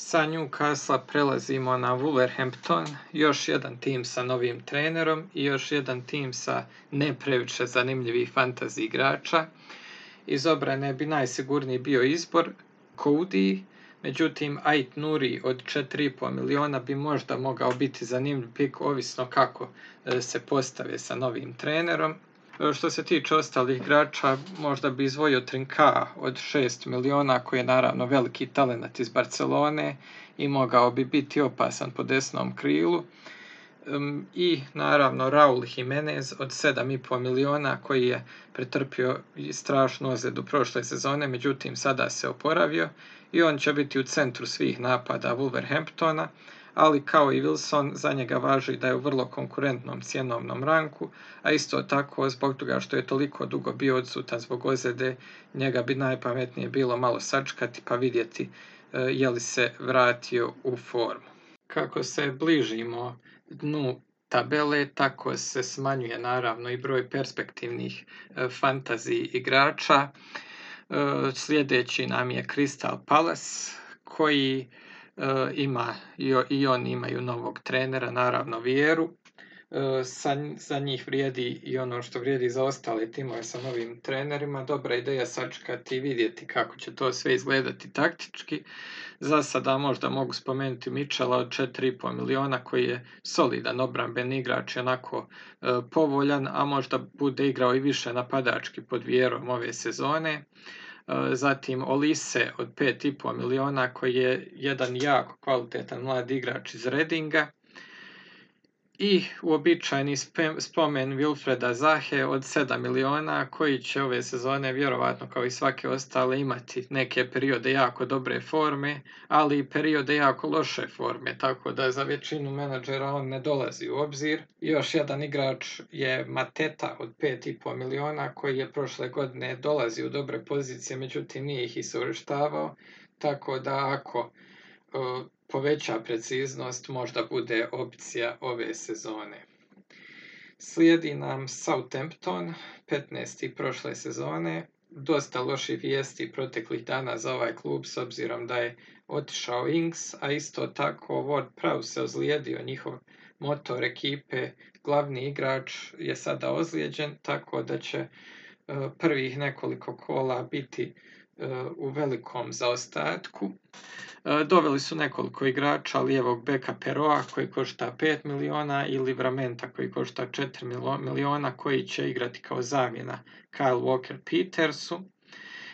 Sa Newcastle prelazimo na Wolverhampton, još jedan tim sa novim trenerom i još jedan tim sa ne previše zanimljivih fantasy igrača. Iz obrane bi najsigurniji bio izbor Cody, Međutim, Ait Nuri od 4,5 miliona bi možda mogao biti zanimljiv pik, ovisno kako e, se postave sa novim trenerom. E, što se tiče ostalih igrača, možda bi izvojio Trinka od 6 miliona, koji je naravno veliki talent iz Barcelone i mogao bi biti opasan po desnom krilu. I naravno Raul Jimenez od 7,5 miliona koji je pretrpio strašnu ozljedu prošle sezone, međutim sada se oporavio i on će biti u centru svih napada Wolverhamptona, ali kao i Wilson, za njega važi da je u vrlo konkurentnom cjenovnom ranku, a isto tako zbog toga što je toliko dugo bio odsutan zbog ozljede, njega bi najpametnije bilo malo sačkati pa vidjeti e, je li se vratio u formu. Kako se bližimo dnu tabele, tako se smanjuje naravno i broj perspektivnih e, fantazi igrača. E, sljedeći nam je Crystal Palace koji ima i oni imaju novog trenera, naravno vjeru. E, za njih vrijedi i ono što vrijedi za ostale timove sa novim trenerima. Dobra ideja sačekati i vidjeti kako će to sve izgledati taktički. Za sada možda mogu spomenuti Mičela od 4,5 miliona koji je solidan obramben igrač onako povoljan, a možda bude igrao i više napadački pod vjerom ove sezone. E, zatim Olise od 5,5 miliona koji je jedan jako kvalitetan mlad igrač iz Redinga i uobičajeni spomen Wilfreda Zahe od 7 miliona koji će ove sezone vjerovatno kao i svake ostale imati neke periode jako dobre forme, ali i periode jako loše forme, tako da za većinu menadžera on ne dolazi u obzir. Još jedan igrač je Mateta od 5,5 miliona koji je prošle godine dolazi u dobre pozicije, međutim nije ih isorištavao, tako da ako poveća preciznost možda bude opcija ove sezone. Slijedi nam Southampton, 15. prošle sezone. Dosta loših vijesti proteklih dana za ovaj klub s obzirom da je otišao Ings, a isto tako Ward Prowse se ozlijedio njihov motor ekipe. Glavni igrač je sada ozlijeđen, tako da će e, prvih nekoliko kola biti u velikom zaostatku. E, doveli su nekoliko igrača, lijevog beka Peroa koji košta 5 miliona i Livramenta koji košta 4 miliona koji će igrati kao zamjena Kyle Walker Petersu.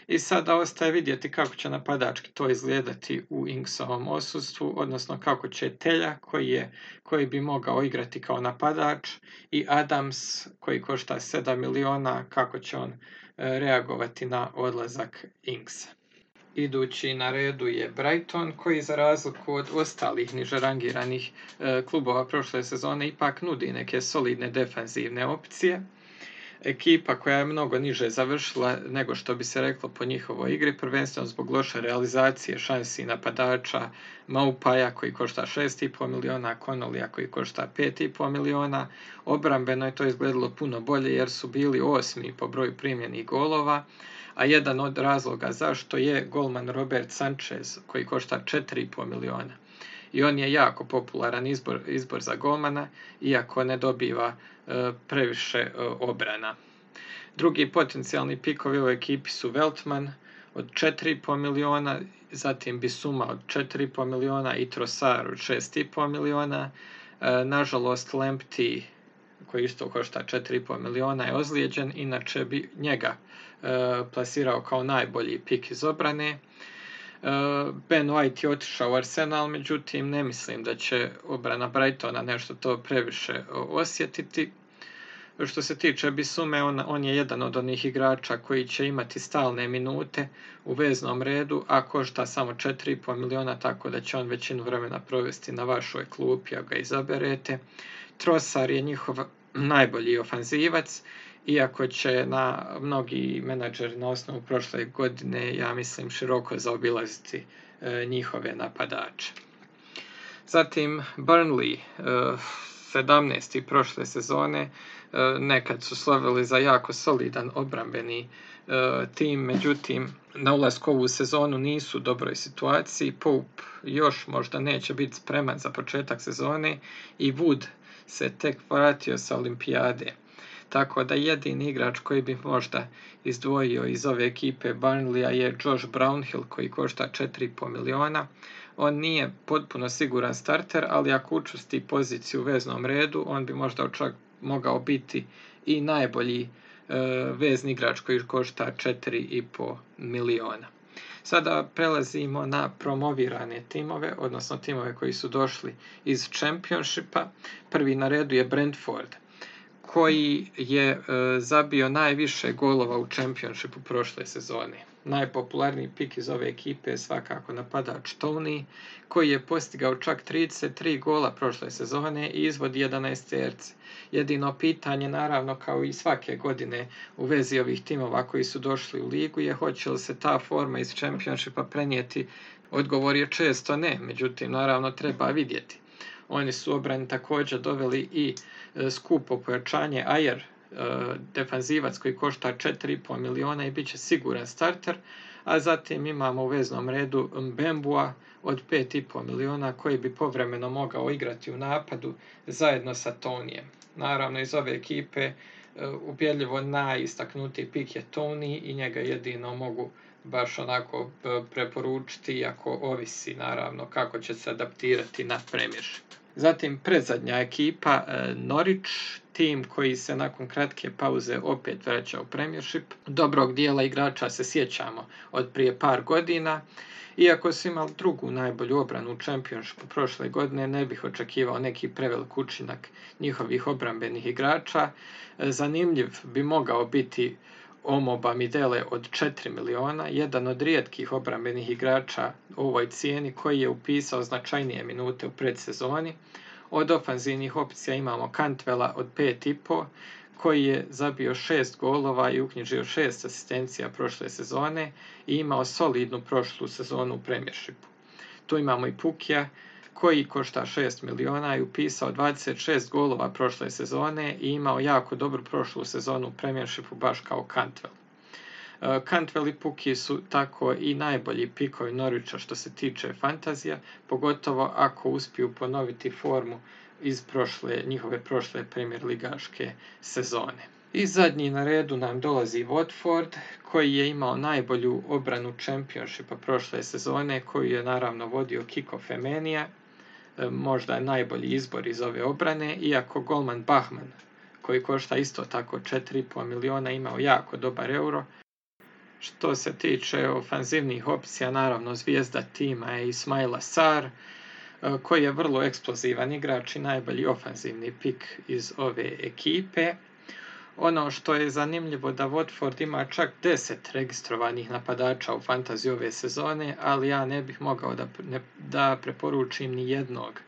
I sada ostaje vidjeti kako će napadački to izgledati u Inksovom osustvu, odnosno kako će Telja koji, je, koji bi mogao igrati kao napadač i Adams koji košta 7 miliona, kako će on e, reagovati na odlazak Inksa. Idući na redu je Brighton koji za razliku od ostalih niže rangiranih e, klubova prošle sezone ipak nudi neke solidne defanzivne opcije. Ekipa koja je mnogo niže završila nego što bi se reklo po njihovoj igri, prvenstveno zbog loše realizacije šansi napadača Maupaja koji košta 6,5 miliona, Konolija koji košta 5,5 miliona. Obrambeno je to izgledalo puno bolje jer su bili osmi po broju primljenih golova a jedan od razloga zašto je golman Robert Sanchez koji košta 4,5 miliona. I on je jako popularan izbor, izbor za golmana, iako ne dobiva e, previše e, obrana. Drugi potencijalni pikovi u ekipi su Veltman od 4,5 miliona, zatim Bisuma od 4,5 miliona i Trossar od 6,5 miliona. E, nažalost, Lempty koji isto košta 4,5 miliona je ozlijeđen, inače bi njega E, plasirao kao najbolji pik iz obrane. E, ben White je otišao u Arsenal, međutim ne mislim da će obrana Brightona nešto to previše osjetiti. Što se tiče Bisume, on, on je jedan od onih igrača koji će imati stalne minute u veznom redu, a košta samo 4,5 miliona, tako da će on većinu vremena provesti na vašoj klupi, ako ga izaberete. Trosar je njihov najbolji ofanzivac iako će na mnogi menadžeri na osnovu prošle godine, ja mislim, široko zaobilaziti e, njihove napadače. Zatim Burnley, e, 17. prošle sezone, e, nekad su slovili za jako solidan obrambeni e, tim, međutim na ulasku ovu sezonu nisu u dobroj situaciji. Pope još možda neće biti spreman za početak sezone i Wood se tek vratio sa olimpijade. Tako da jedini igrač koji bi možda izdvojio iz ove ekipe Burnleya je Josh Brownhill koji košta 4,5 miliona. On nije potpuno siguran starter, ali ako učusti poziciju u veznom redu, on bi možda čak mogao biti i najbolji e, vezni igrač koji košta 4,5 miliona. Sada prelazimo na promovirane timove, odnosno timove koji su došli iz Championshipa. Prvi na redu je Brentford, koji je e, zabio najviše golova u Championshipu prošle sezone. Najpopularniji pik iz ove ekipe je svakako napadač Tony, koji je postigao čak 33 gola prošle sezone i izvodi 11 terce. Jedino pitanje, naravno, kao i svake godine u vezi ovih timova koji su došli u ligu, je hoće li se ta forma iz Championshipa prenijeti. Odgovor je često ne, međutim, naravno, treba vidjeti. Oni su obrani također doveli i e, skupo pojačanje Ajer, defanzivac koji košta 4,5 miliona i bit će siguran starter, a zatim imamo u veznom redu Mbembua od 5,5 miliona koji bi povremeno mogao igrati u napadu zajedno sa Tonijem. Naravno iz ove ekipe e, ubjedljivo najistaknutiji pik je Tony i njega jedino mogu baš onako e, preporučiti, iako ovisi naravno kako će se adaptirati na Premiership. Zatim predzadnja ekipa Norwich, tim koji se nakon kratke pauze opet vraća u Premiership. Dobrog dijela igrača se sjećamo od prije par godina. Iako su imali drugu najbolju obranu u Championshipu prošle godine, ne bih očekivao neki prevelik učinak njihovih obrambenih igrača. Zanimljiv bi mogao biti Omo Bamidele od 4 miliona, jedan od rijetkih obrambenih igrača u ovoj cijeni koji je upisao značajnije minute u predsezoni. Od ofanzivnih opcija imamo Kantvela od 5,5 koji je zabio šest golova i uknjižio šest asistencija prošle sezone i imao solidnu prošlu sezonu u Premiershipu. Tu imamo i Pukija koji košta 6 miliona i upisao 26 golova prošle sezone i imao jako dobru prošlu sezonu u Premiershipu baš kao Cantwell. Cantwell i Puki su tako i najbolji pikovi Norwicha što se tiče fantazija, pogotovo ako uspiju ponoviti formu iz prošle, njihove prošle premier ligaške sezone. I zadnji na redu nam dolazi Watford, koji je imao najbolju obranu Championshipa prošle sezone, koju je naravno vodio Kiko Femenija, e, možda je najbolji izbor iz ove obrane, iako golman Bahman, koji košta isto tako 4,5 miliona, imao jako dobar euro, što se tiče ofanzivnih opcija, naravno zvijezda tima je Ismaila Sar, e, koji je vrlo eksplozivan igrač i najbolji ofanzivni pik iz ove ekipe. Ono što je zanimljivo da Watford ima čak 10 registrovanih napadača u fantaziji ove sezone, ali ja ne bih mogao da, ne, da preporučim ni jednog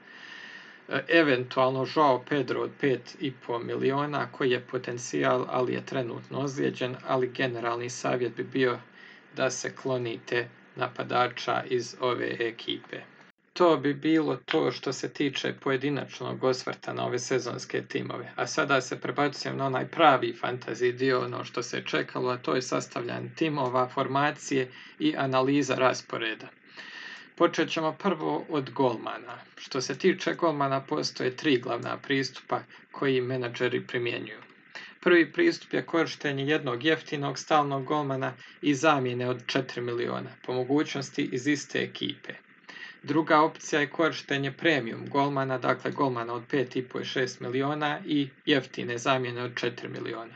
E, eventualno Joao Pedro od 5,5 miliona koji je potencijal, ali je trenutno ozlijeđen, ali generalni savjet bi bio da se klonite napadača iz ove ekipe. To bi bilo to što se tiče pojedinačnog osvrta na ove sezonske timove. A sada se prebacujem na onaj pravi fantasy dio, ono što se čekalo, a to je sastavljanje timova, formacije i analiza rasporeda. Počet ćemo prvo od golmana. Što se tiče golmana, postoje tri glavna pristupa koji menadžeri primjenjuju. Prvi pristup je korištenje jednog jeftinog stalnog golmana i zamjene od 4 miliona, po mogućnosti iz iste ekipe. Druga opcija je korištenje premium golmana, dakle golmana od 5,5 i 6 miliona i jeftine zamjene od 4 miliona.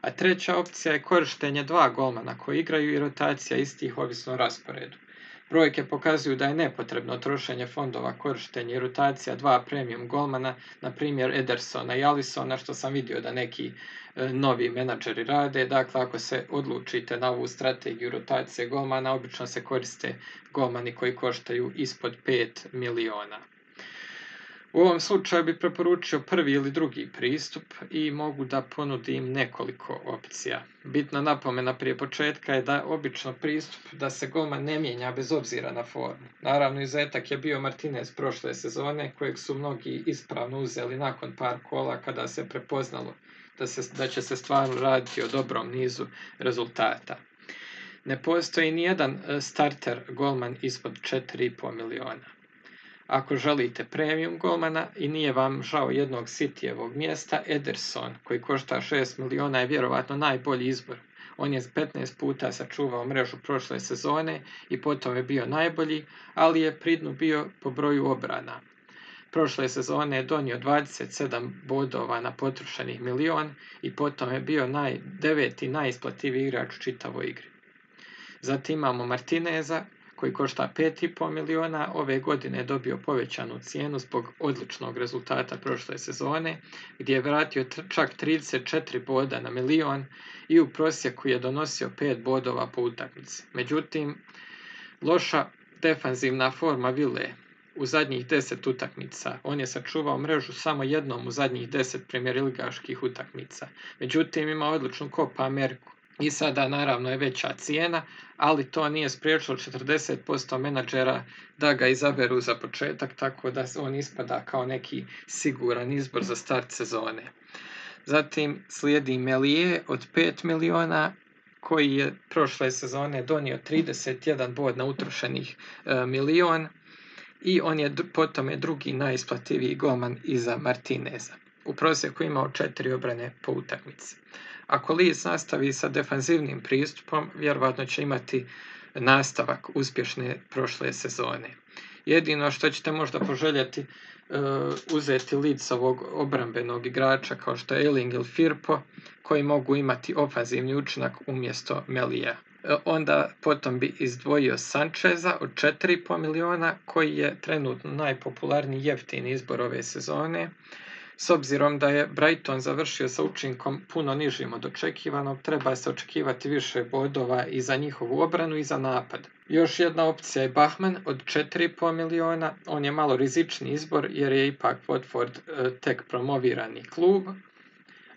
A treća opcija je korištenje dva golmana koji igraju i rotacija istih ovisno o rasporedu. Brojke pokazuju da je nepotrebno trošenje fondova, korištenje i rotacija dva premium golmana, na primjer Edersona i Alisona, što sam vidio da neki e, novi menadžeri rade. Dakle, ako se odlučite na ovu strategiju rotacije golmana, obično se koriste golmani koji koštaju ispod 5 miliona. U ovom slučaju bi preporučio prvi ili drugi pristup i mogu da ponudim nekoliko opcija. Bitna napomena prije početka je da obično pristup da se golman ne mijenja bez obzira na formu. Naravno, izuzetak je bio Martinez prošle sezone, kojeg su mnogi ispravno uzeli nakon par kola kada se prepoznalo da, se, da će se stvarno raditi o dobrom nizu rezultata. Ne postoji ni jedan e, starter golman ispod 4,5 miliona. Ako želite premium golmana i nije vam žao jednog Cityjevog mjesta, Ederson, koji košta 6 miliona, je vjerovatno najbolji izbor. On je 15 puta sačuvao mrežu prošle sezone i potom je bio najbolji, ali je pridnu bio po broju obrana. Prošle sezone je donio 27 bodova na potrošenih milion i potom je bio naj, deveti najisplativiji igrač u čitavoj igri. Zatim imamo Martineza koji košta 5,5 miliona, ove godine je dobio povećanu cijenu zbog odličnog rezultata prošle sezone, gdje je vratio čak 34 boda na milion i u prosjeku je donosio 5 bodova po utakmici. Međutim, loša defanzivna forma Vile u zadnjih 10 utakmica. On je sačuvao mrežu samo jednom u zadnjih 10 premijerligaških utakmica. Međutim, ima odličnu Copa Ameriku i sada naravno je veća cijena, ali to nije spriječilo 40% menadžera da ga izaberu za početak, tako da on ispada kao neki siguran izbor za start sezone. Zatim slijedi Melije od 5 miliona koji je prošle sezone donio 31 bod na utrošenih e, milion i on je potom je drugi najisplativiji golman iza Martineza. U prosjeku imao četiri obrane po utakmici. Ako Leeds nastavi sa defanzivnim pristupom, vjerovatno će imati nastavak uspješne prošle sezone. Jedino što ćete možda poželjeti uh, uzeti Leedsovog obrambenog igrača kao što je Eling ili Firpo, koji mogu imati ofanzivni učinak umjesto Melija. E, onda potom bi izdvojio Sančeza od 4,5 miliona, koji je trenutno najpopularniji jeftini izbor ove sezone. S obzirom da je Brighton završio sa učinkom puno nižim od očekivanog, treba se očekivati više bodova i za njihovu obranu i za napad. Još jedna opcija je Bachman od 4,5 miliona. On je malo rizični izbor jer je ipak Watford e, tek promovirani klub.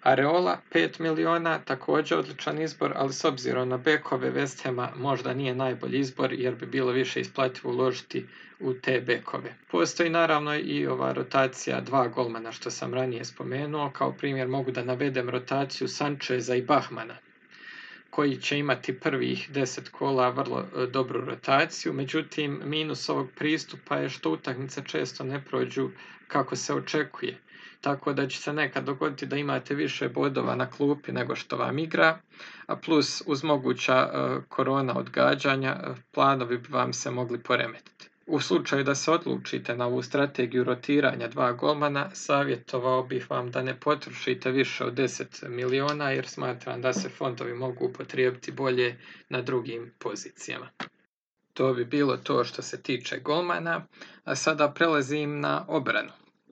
Areola 5 miliona, također odličan izbor, ali s obzirom na bekove West Hama možda nije najbolji izbor jer bi bilo više isplativo uložiti u te bekove. Postoji naravno i ova rotacija dva golmana što sam ranije spomenuo. Kao primjer mogu da navedem rotaciju Sančeza i Bahmana koji će imati prvih 10 kola vrlo e, dobru rotaciju, međutim minus ovog pristupa je što utakmice često ne prođu kako se očekuje tako da će se nekad dogoditi da imate više bodova na klupi nego što vam igra, a plus uz moguća e, korona odgađanja e, planovi bi vam se mogli poremetiti. U slučaju da se odlučite na ovu strategiju rotiranja dva golmana, savjetovao bih vam da ne potrošite više od 10 miliona jer smatram da se fondovi mogu upotrijebiti bolje na drugim pozicijama. To bi bilo to što se tiče golmana, a sada prelazim na obranu.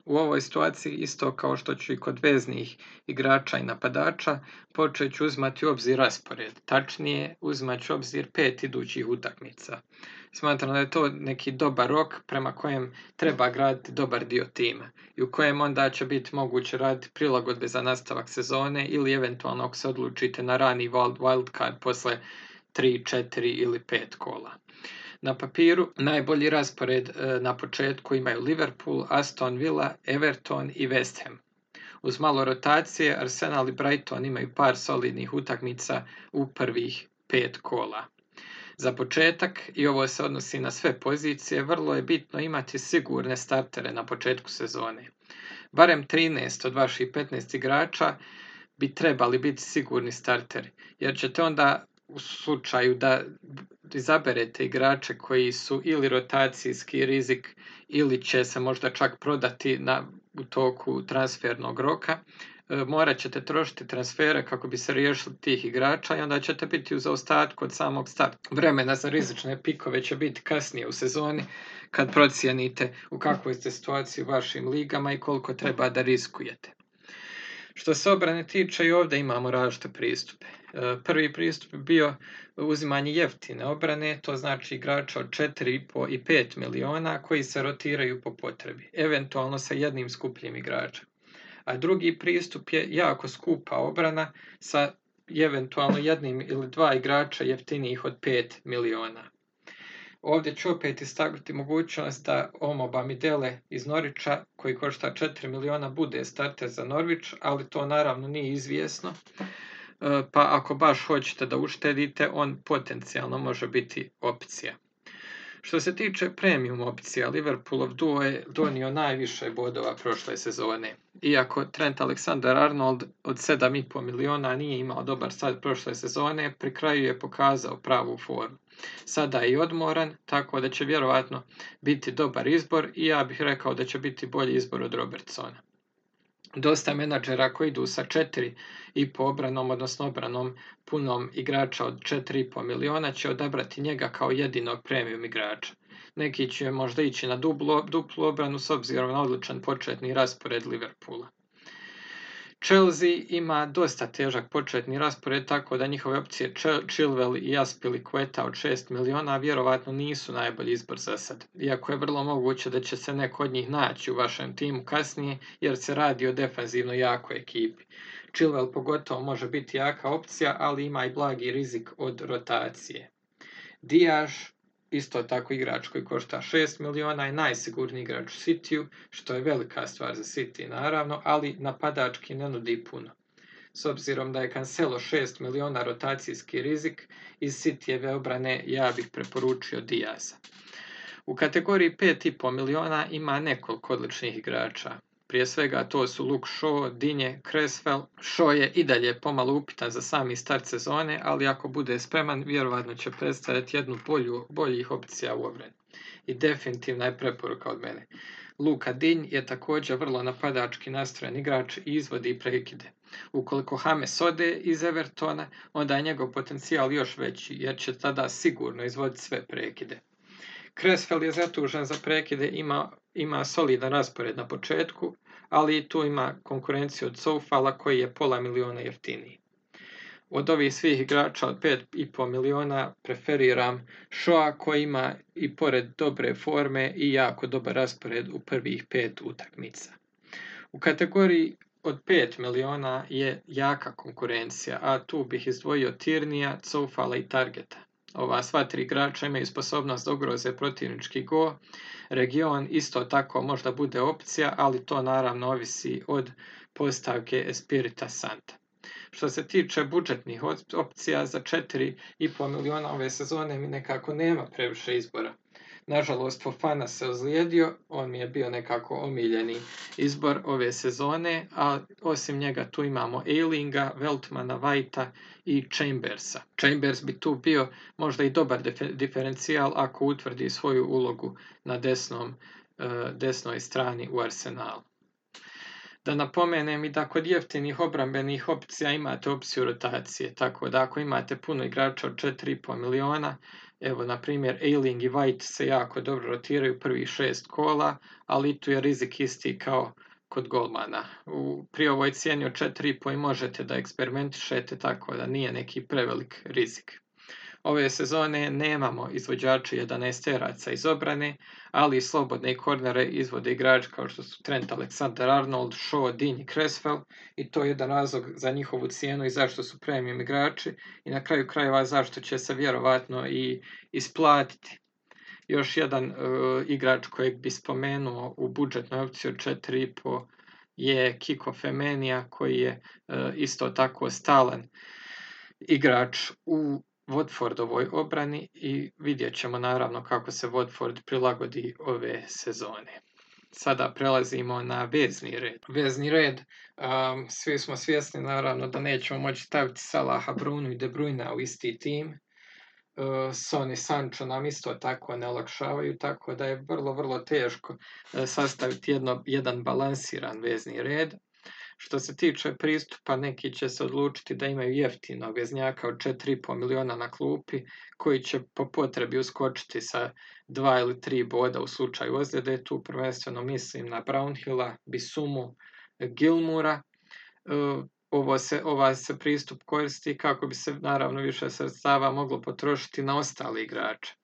U ovoj situaciji, isto kao što ću i kod veznih igrača i napadača, počet ću uzmati u obzir raspored. Tačnije, uzmat ću obzir pet idućih utakmica. Smatram da je to neki dobar rok prema kojem treba graditi dobar dio tima i u kojem onda će biti moguće raditi prilagodbe za nastavak sezone ili eventualno ako se odlučite na rani wildcard posle 3, 4 ili 5 kola. Na papiru najbolji raspored e, na početku imaju Liverpool, Aston Villa, Everton i West Ham. Uz malo rotacije, Arsenal i Brighton imaju par solidnih utakmica u prvih pet kola. Za početak, i ovo se odnosi na sve pozicije, vrlo je bitno imati sigurne startere na početku sezone. Barem 13 od vaših 15 igrača bi trebali biti sigurni starteri, jer ćete onda u slučaju da izaberete igrače koji su ili rotacijski rizik ili će se možda čak prodati na, u toku transfernog roka, e, morat ćete trošiti transfere kako bi se riješili tih igrača i onda ćete biti u zaostatku od samog starta. Vremena za rizične pikove će biti kasnije u sezoni kad procijenite u kakvoj ste situaciji u vašim ligama i koliko treba da riskujete. Što se obrane tiče i ovdje imamo različite pristupe. E, prvi pristup je bio uzimanje jeftine obrane, to znači igrača od 4,5 i 5 miliona koji se rotiraju po potrebi, eventualno sa jednim skupljim igračem. A drugi pristup je jako skupa obrana sa eventualno jednim ili dva igrača jeftinijih od 5 miliona. Ovdje ću opet istaknuti mogućnost da Omo Bamidele iz Norića, koji košta 4 miliona, bude starter za Norvić, ali to naravno nije izvjesno. E, pa ako baš hoćete da uštedite, on potencijalno može biti opcija. Što se tiče premium opcija, Liverpoolov duo je donio najviše bodova prošle sezone. Iako Trent Alexander-Arnold od 7,5 miliona nije imao dobar start prošle sezone, pri kraju je pokazao pravu formu. Sada je i odmoran, tako da će vjerovatno biti dobar izbor i ja bih rekao da će biti bolji izbor od Robertsona dosta menadžera koji idu sa 4 i po obranom, odnosno obranom punom igrača od 4,5 miliona će odabrati njega kao jedinog premium igrača. Neki će možda ići na duplu obranu s obzirom na odličan početni raspored Liverpoola. Chelsea ima dosta težak početni raspored, tako da njihove opcije Chilwell i Aspilicueta od 6 miliona vjerovatno nisu najbolji izbor za sad. Iako je vrlo moguće da će se neko od njih naći u vašem timu kasnije, jer se radi o defanzivno jakoj ekipi. Chilwell pogotovo može biti jaka opcija, ali ima i blagi rizik od rotacije. Diaz isto tako igrač koji košta 6 miliona i najsigurniji igrač u Cityu, što je velika stvar za City naravno, ali napadački ne nudi puno. S obzirom da je Cancelo 6 miliona rotacijski rizik, iz Cityjeve obrane ja bih preporučio Diaza. U kategoriji 5,5 miliona ima nekoliko odličnih igrača. Prije svega to su Luke Shaw, Dinje, Creswell. Shaw je i dalje pomalo upitan za sami start sezone, ali ako bude spreman, vjerovatno će predstaviti jednu bolju, boljih opcija u obrani. I definitivna je preporuka od mene. Luka Dinj je također vrlo napadački nastrojen igrač i izvodi prekide. Ukoliko James ode iz Evertona, onda je njegov potencijal još veći, jer će tada sigurno izvoditi sve prekide. Creswell je zatužen za prekide, ima, ima solidan raspored na početku, ali tu ima konkurenciju od Soufala koji je pola miliona jeftiniji. Od ovih svih igrača od 5,5 miliona preferiram Shoa koji ima i pored dobre forme i jako dobar raspored u prvih pet utakmica. U kategoriji od 5 miliona je jaka konkurencija, a tu bih izdvojio Tirnija, Coufala i Targeta ova sva tri igrača imaju sposobnost da ugroze protivnički go. Region isto tako možda bude opcija, ali to naravno ovisi od postavke Espirita Santa. Što se tiče budžetnih opcija za 4,5 miliona ove sezone mi nekako nema previše izbora. Nažalost, Fofana se ozlijedio, on mi je bio nekako omiljeni izbor ove sezone, a osim njega tu imamo Eilinga, Veltmana, Whitea i Chambersa. Chambers bi tu bio možda i dobar diferencijal ako utvrdi svoju ulogu na desnom, uh, desnoj strani u Arsenalu. Da napomenem i da kod jeftinih obrambenih opcija imate opciju rotacije, tako da ako imate puno igrača od 4,5 miliona, Evo, na primjer, Ailing i White se jako dobro rotiraju prvih šest kola, ali tu je rizik isti kao kod golmana. U, pri ovoj cijeni od 4,5 možete da eksperimentišete tako da nije neki prevelik rizik. Ove sezone nemamo izvođače 11 teraca iz obrane, ali slobodne kornere izvode igrač kao što su Trent Alexander-Arnold, Shaw, Dean i Creswell i to je jedan razlog za njihovu cijenu i zašto su premium igrači i na kraju krajeva zašto će se vjerovatno i isplatiti. Još jedan uh, igrač kojeg bi spomenuo u budžetnoj opciji od 4,5 je Kiko Femenija koji je uh, isto tako stalan igrač u Watfordovoj obrani i vidjet ćemo naravno kako se Watford prilagodi ove sezone. Sada prelazimo na vezni red. Vezni red, um, svi smo svjesni naravno da nećemo moći staviti Salaha, Brunu i De Bruyne u isti tim. Uh, Sony Sancho nam isto tako ne olakšavaju, tako da je vrlo, vrlo teško uh, sastaviti jedno, jedan balansiran vezni red. Što se tiče pristupa, neki će se odlučiti da imaju jeftinog veznjaka od 4,5 miliona na klupi, koji će po potrebi uskočiti sa dva ili tri boda u slučaju ozljede. Tu prvenstveno mislim na Brownhilla, Bisumu, Gilmura. E, ovo se, ova se pristup koristi kako bi se naravno više sredstava moglo potrošiti na ostale igrače.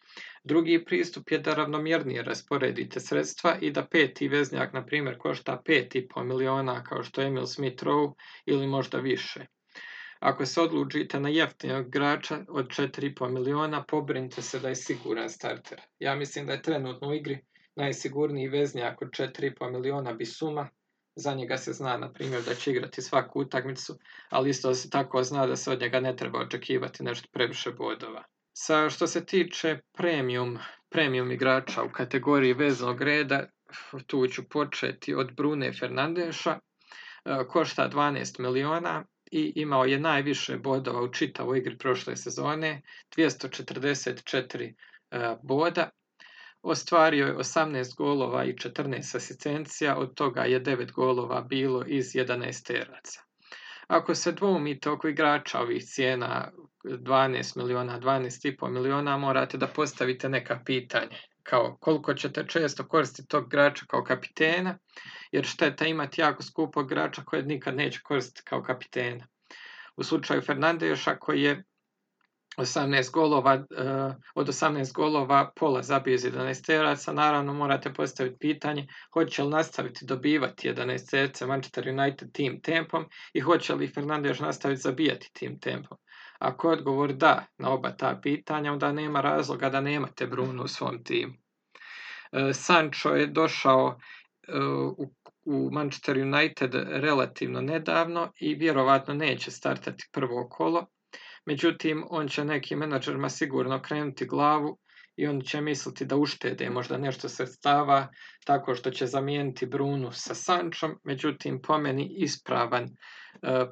Drugi pristup je da ravnomjernije rasporedite sredstva i da peti veznjak, na primjer, košta 5,5 miliona kao što je Emil Smith Rowe ili možda više. Ako se odlučite na jeftinog igrača od 4,5 miliona, pobrinite se da je siguran starter. Ja mislim da je trenutno u igri najsigurniji veznjak od 4,5 miliona Bisuma. Za njega se zna, na primjer, da će igrati svaku utakmicu, ali isto se tako zna da se od njega ne treba očekivati nešto previše bodova. Sa što se tiče premium premium igrača u kategoriji veznog reda, tu ću početi od Brune Fernandeša, košta 12 miliona i imao je najviše bodova u čitavoj igri prošle sezone, 244 boda. Ostvario je 18 golova i 14 asistencija, od toga je 9 golova bilo iz 11 teraca. Ako se dvoumite oko igrača ovih cijena 12 miliona, 12,5 miliona, morate da postavite neka pitanja kao koliko ćete često koristiti tog igrača kao kapitena, jer šteta imati jako skupog igrača kojeg nikad neće koristiti kao kapitena. U slučaju Fernandeša koji je 18 golova, uh, od 18 golova pola zabio iz 11 teraca, naravno morate postaviti pitanje hoće li nastaviti dobivati 11 terce Manchester United tim tempom i hoće li Fernandes nastaviti zabijati tim tempom. Ako je odgovor da na oba ta pitanja, onda nema razloga da nemate Bruno u svom timu. Uh, Sancho je došao u u Manchester United relativno nedavno i vjerovatno neće startati prvo kolo. Međutim, on će nekim menadžerima sigurno krenuti glavu i oni će misliti da uštede možda nešto sredstava tako što će zamijeniti Brunu sa Sančom. Međutim, po meni ispravan e,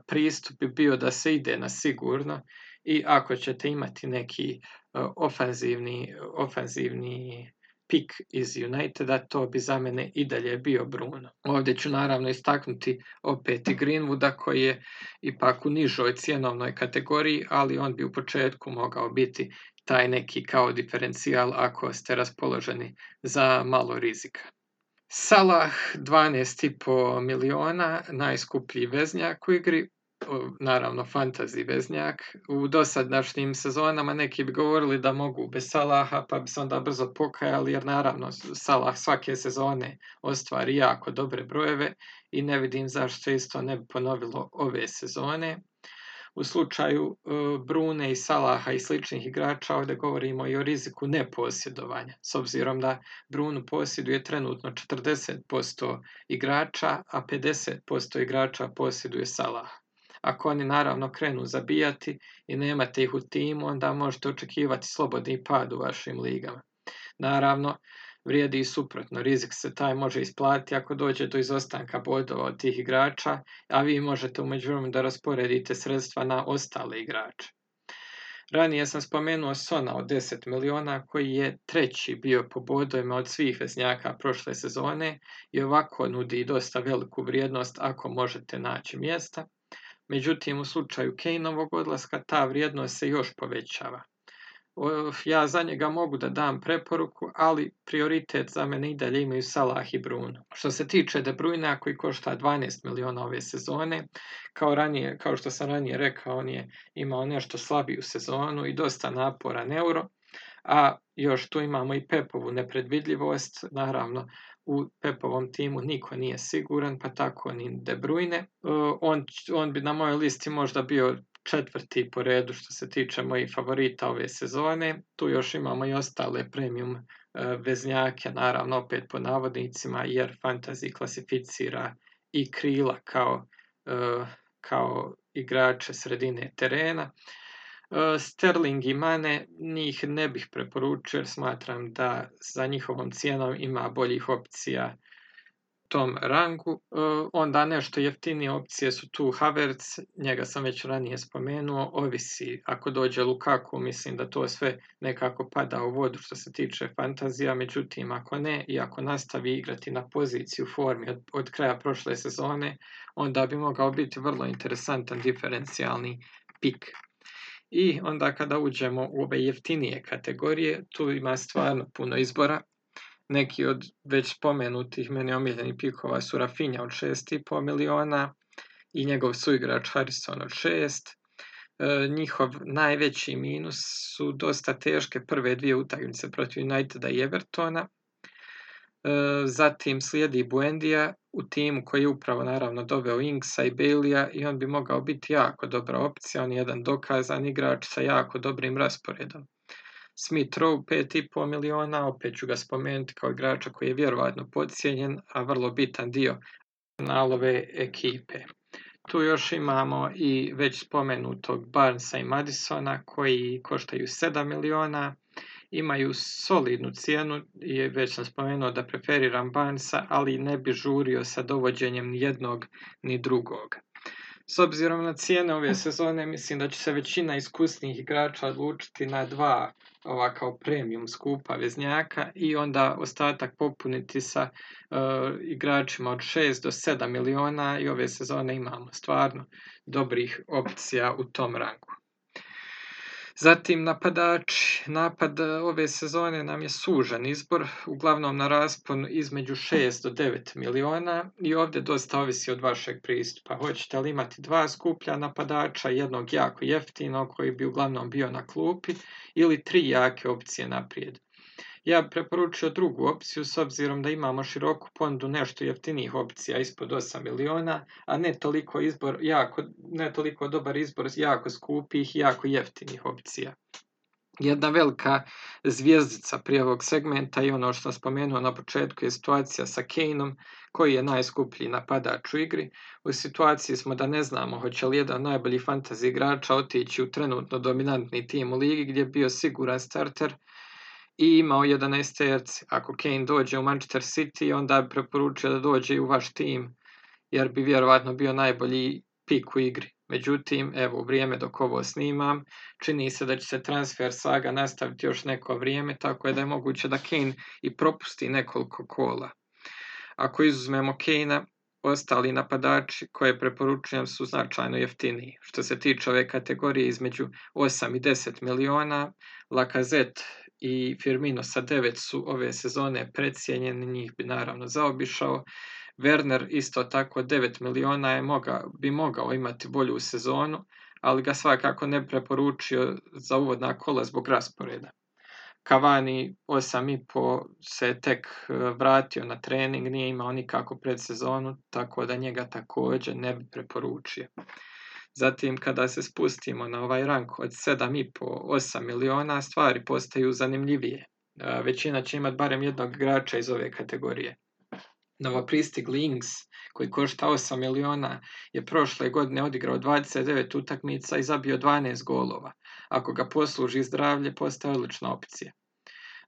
pristup bi bio da se ide na sigurno i ako ćete imati neki e, ofenzivni, ofenzivni pik iz Uniteda, to bi za mene i dalje bio Bruno. Ovdje ću naravno istaknuti opet i Greenwooda koji je ipak u nižoj cjenovnoj kategoriji, ali on bi u početku mogao biti taj neki kao diferencijal ako ste raspoloženi za malo rizika. Salah 12,5 miliona, najskuplji veznjak u igri, naravno fantazi veznjak. U dosadnašnjim sezonama neki bi govorili da mogu bez Salaha, pa bi se onda brzo pokajali, jer naravno Salah svake sezone ostvari jako dobre brojeve i ne vidim zašto isto ne bi ponovilo ove sezone. U slučaju uh, Brune i Salaha i sličnih igrača ovdje govorimo i o riziku neposjedovanja, s obzirom da Brunu posjeduje trenutno 40% igrača, a 50% igrača posjeduje Salaha. Ako oni naravno krenu zabijati i nemate ih u timu, onda možete očekivati slobodni pad u vašim ligama. Naravno, vrijedi i suprotno. Rizik se taj može isplatiti ako dođe do izostanka bodova od tih igrača, a vi možete umeđu da rasporedite sredstva na ostale igrače. Ranije sam spomenuo Sona od 10 miliona koji je treći bio po bodovima od svih veznjaka prošle sezone i ovako nudi dosta veliku vrijednost ako možete naći mjesta. Međutim, u slučaju Kejnovog odlaska ta vrijednost se još povećava. Ja za njega mogu da dam preporuku, ali prioritet za mene i dalje imaju Salah i Bruno. Što se tiče De Bruyne, koji košta 12 miliona ove sezone, kao, ranije, kao što sam ranije rekao, on je imao nešto slabiju sezonu i dosta naporan euro, a još tu imamo i Pepovu nepredvidljivost, naravno u Pepovom timu niko nije siguran, pa tako ni De Bruyne. On, on bi na mojoj listi možda bio četvrti po redu što se tiče mojih favorita ove sezone. Tu još imamo i ostale premium e, veznjake, naravno opet po navodnicima, jer fantasy klasificira i krila kao, e, kao igrače sredine terena. E, Sterling i Mane njih ne bih preporučio jer smatram da za njihovom cijenom ima boljih opcija tom rangu. E, onda nešto jeftinije opcije su tu Havertz, njega sam već ranije spomenuo, ovisi ako dođe Lukaku, mislim da to sve nekako pada u vodu što se tiče fantazija, međutim ako ne i ako nastavi igrati na poziciju formi od, od kraja prošle sezone, onda bi mogao biti vrlo interesantan diferencijalni pik. I onda kada uđemo u ove jeftinije kategorije, tu ima stvarno puno izbora. Neki od već spomenutih meni omiljenih pikova su Rafinha od 6,5 miliona i njegov suigrač Harrison od 6. E, njihov najveći minus su dosta teške prve dvije utakmice protiv Uniteda i Evertona. E, zatim slijedi Buendija u timu koji je upravo naravno doveo Inksa i Baileya i on bi mogao biti jako dobra opcija, on je jedan dokazan igrač sa jako dobrim rasporedom. Smith Rowe 5,5 miliona, opet ću ga spomenuti kao igrača koji je vjerovatno podcijenjen, a vrlo bitan dio nalove ekipe. Tu još imamo i već spomenutog Barnesa i Madisona koji koštaju 7 miliona imaju solidnu cijenu i već sam spomenuo da preferiram Barnesa, ali ne bi žurio sa dovođenjem ni jednog ni drugog. S obzirom na cijene ove sezone, mislim da će se većina iskusnih igrača odlučiti na dva ova kao premium skupa veznjaka i onda ostatak popuniti sa uh, igračima od 6 do 7 miliona i ove sezone imamo stvarno dobrih opcija u tom rangu. Zatim napadači. Napad e, ove sezone nam je sužan izbor, uglavnom na raspon između 6 do 9 miliona i ovdje dosta ovisi od vašeg pristupa. Hoćete li imati dva skuplja napadača, jednog jako jeftinog koji bi uglavnom bio na klupi ili tri jake opcije naprijed. Ja bih preporučio drugu opciju s obzirom da imamo široku pondu nešto jeftinijih opcija ispod 8 miliona, a ne toliko izbor, jako, ne toliko dobar izbor jako skupih i jako jeftinih opcija. Jedna velika zvijezdica prije ovog segmenta i ono što sam spomenuo na početku je situacija sa Kaneom, koji je najskuplji napadač u igri. U situaciji smo da ne znamo hoće li jedan najbolji fantasy igrača otići u trenutno dominantni tim u ligi gdje je bio siguran starter, i imao 11 terci. Ako Kane dođe u Manchester City, onda bi preporučio da dođe u vaš tim, jer bi vjerovatno bio najbolji pik u igri. Međutim, evo, vrijeme dok ovo snimam, čini se da će se transfer saga nastaviti još neko vrijeme, tako je da je moguće da Kane i propusti nekoliko kola. Ako izuzmemo Kane-a, ostali napadači koje preporučujem su značajno jeftiniji. Što se tiče ove kategorije između 8 i 10 miliona, Lacazette i Firmino sa 9 su ove sezone precijenjeni, njih bi naravno zaobišao. Werner isto tako 9 miliona je moga, bi mogao imati bolju sezonu, ali ga svakako ne preporučio za uvodna kola zbog rasporeda. Cavani 8,5 se tek e, vratio na trening, nije imao nikako predsezonu, tako da njega također ne bi preporučio. Zatim, kada se spustimo na ovaj rank od 7,5-8 miliona, stvari postaju zanimljivije. Većina će imati barem jednog igrača iz ove kategorije. Novopristigli Ings, koji košta 8 miliona, je prošle godine odigrao 29 utakmica i zabio 12 golova. Ako ga posluži zdravlje, postaje odlična opcija.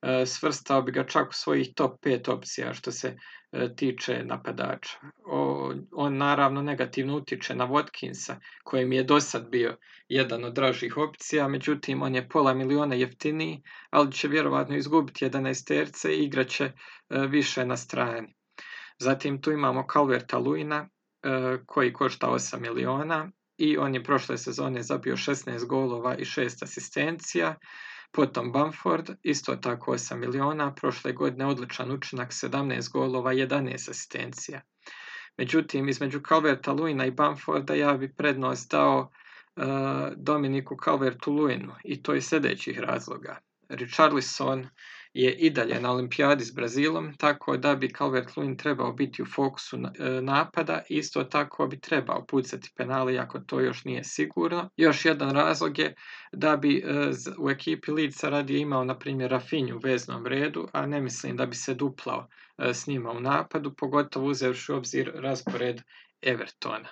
E, svrstao bi ga čak u svojih top 5 opcija što se e, tiče napadača. On naravno negativno utiče na Watkinsa koji mi je do sad bio jedan od dražih opcija, međutim on je pola miliona jeftiniji, ali će vjerovatno izgubiti 11 terce i igraće e, više na strani. Zatim tu imamo Calverta Luina koji košta 8 miliona i on je prošle sezone zabio 16 golova i 6 asistencija. Potom Bamford, isto tako 8 miliona, prošle godine odličan učinak 17 golova, 11 asistencija. Međutim, između Calverta Luina i Bamforda ja bi prednost dao uh, Dominiku Calvertu Luinu i to iz sljedećih razloga. Richarlison je i dalje na olimpijadi s Brazilom, tako da bi Calvert-Lewin trebao biti u fokusu e, napada, isto tako bi trebao pucati penali ako to još nije sigurno. Još jedan razlog je da bi e, u ekipi Lidsa radije imao, na primjer, Rafinju u veznom redu, a ne mislim da bi se duplao e, s njima u napadu, pogotovo uzevši u obzir raspored Evertona.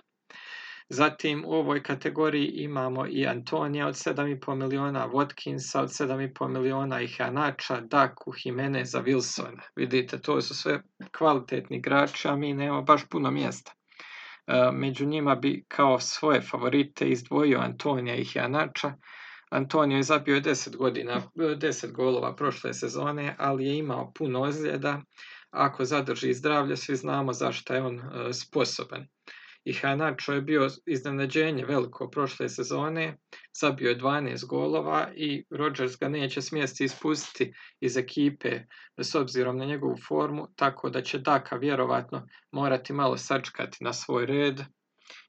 Zatim u ovoj kategoriji imamo i Antonija od 7,5 miliona, Watkinsa od 7,5 miliona i Hanača, Daku, Jimeneza, Wilsona. Vidite, to su sve kvalitetni igrači, a mi nemamo baš puno mjesta. E, među njima bi kao svoje favorite izdvojio Antonija i Hanača. Antonio je zabio 10 godina, 10 golova prošle sezone, ali je imao puno ozljeda. Ako zadrži zdravlje, svi znamo zašto je on e, sposoban i Hanačo je bio iznenađenje veliko prošle sezone, zabio je 12 golova i Rodgers ga neće smjesti ispustiti iz ekipe s obzirom na njegovu formu, tako da će Daka vjerovatno morati malo sačkati na svoj red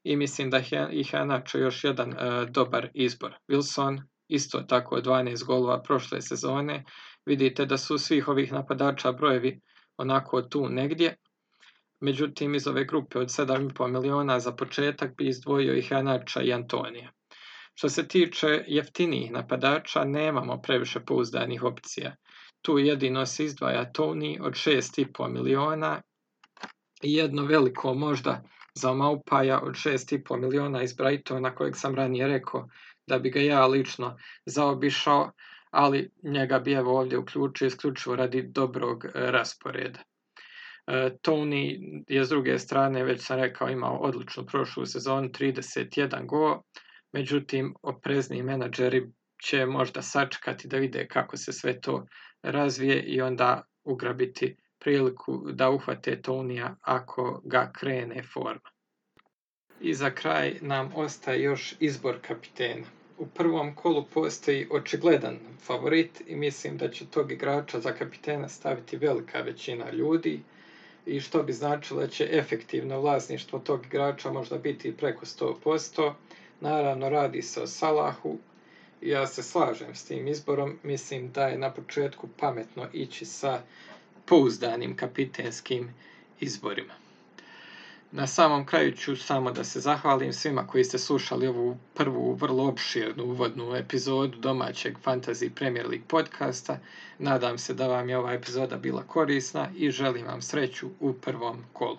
i mislim da je i Hanačo još jedan uh, dobar izbor. Wilson isto tako 12 golova prošle sezone. Vidite da su svih ovih napadača brojevi onako tu negdje, Međutim, iz ove grupe od 7,5 miliona za početak bi izdvojio i Hanača i Antonija. Što se tiče jeftinijih napadača, nemamo previše pouzdanih opcija. Tu jedino se izdvaja Tony od 6,5 miliona i jedno veliko možda za Maupaja od 6,5 miliona iz Brightona kojeg sam ranije rekao da bi ga ja lično zaobišao, ali njega bi evo ovdje uključio isključivo radi dobrog rasporeda. Tony je s druge strane, već sam rekao, imao odličnu prošlu sezonu, 31 go, međutim oprezni menadžeri će možda sačekati da vide kako se sve to razvije i onda ugrabiti priliku da uhvate Tonija ako ga krene forma. I za kraj nam ostaje još izbor kapitena. U prvom kolu postoji očigledan favorit i mislim da će tog igrača za kapitena staviti velika većina ljudi i što bi značilo da će efektivno vlasništvo tog igrača možda biti preko 100%. Naravno radi se o Salahu, ja se slažem s tim izborom, mislim da je na početku pametno ići sa pouzdanim kapitenskim izborima. Na samom kraju ću samo da se zahvalim svima koji ste slušali ovu prvu vrlo opširnu uvodnu epizodu domaćeg Fantasy Premier League podcasta. Nadam se da vam je ova epizoda bila korisna i želim vam sreću u prvom kolu.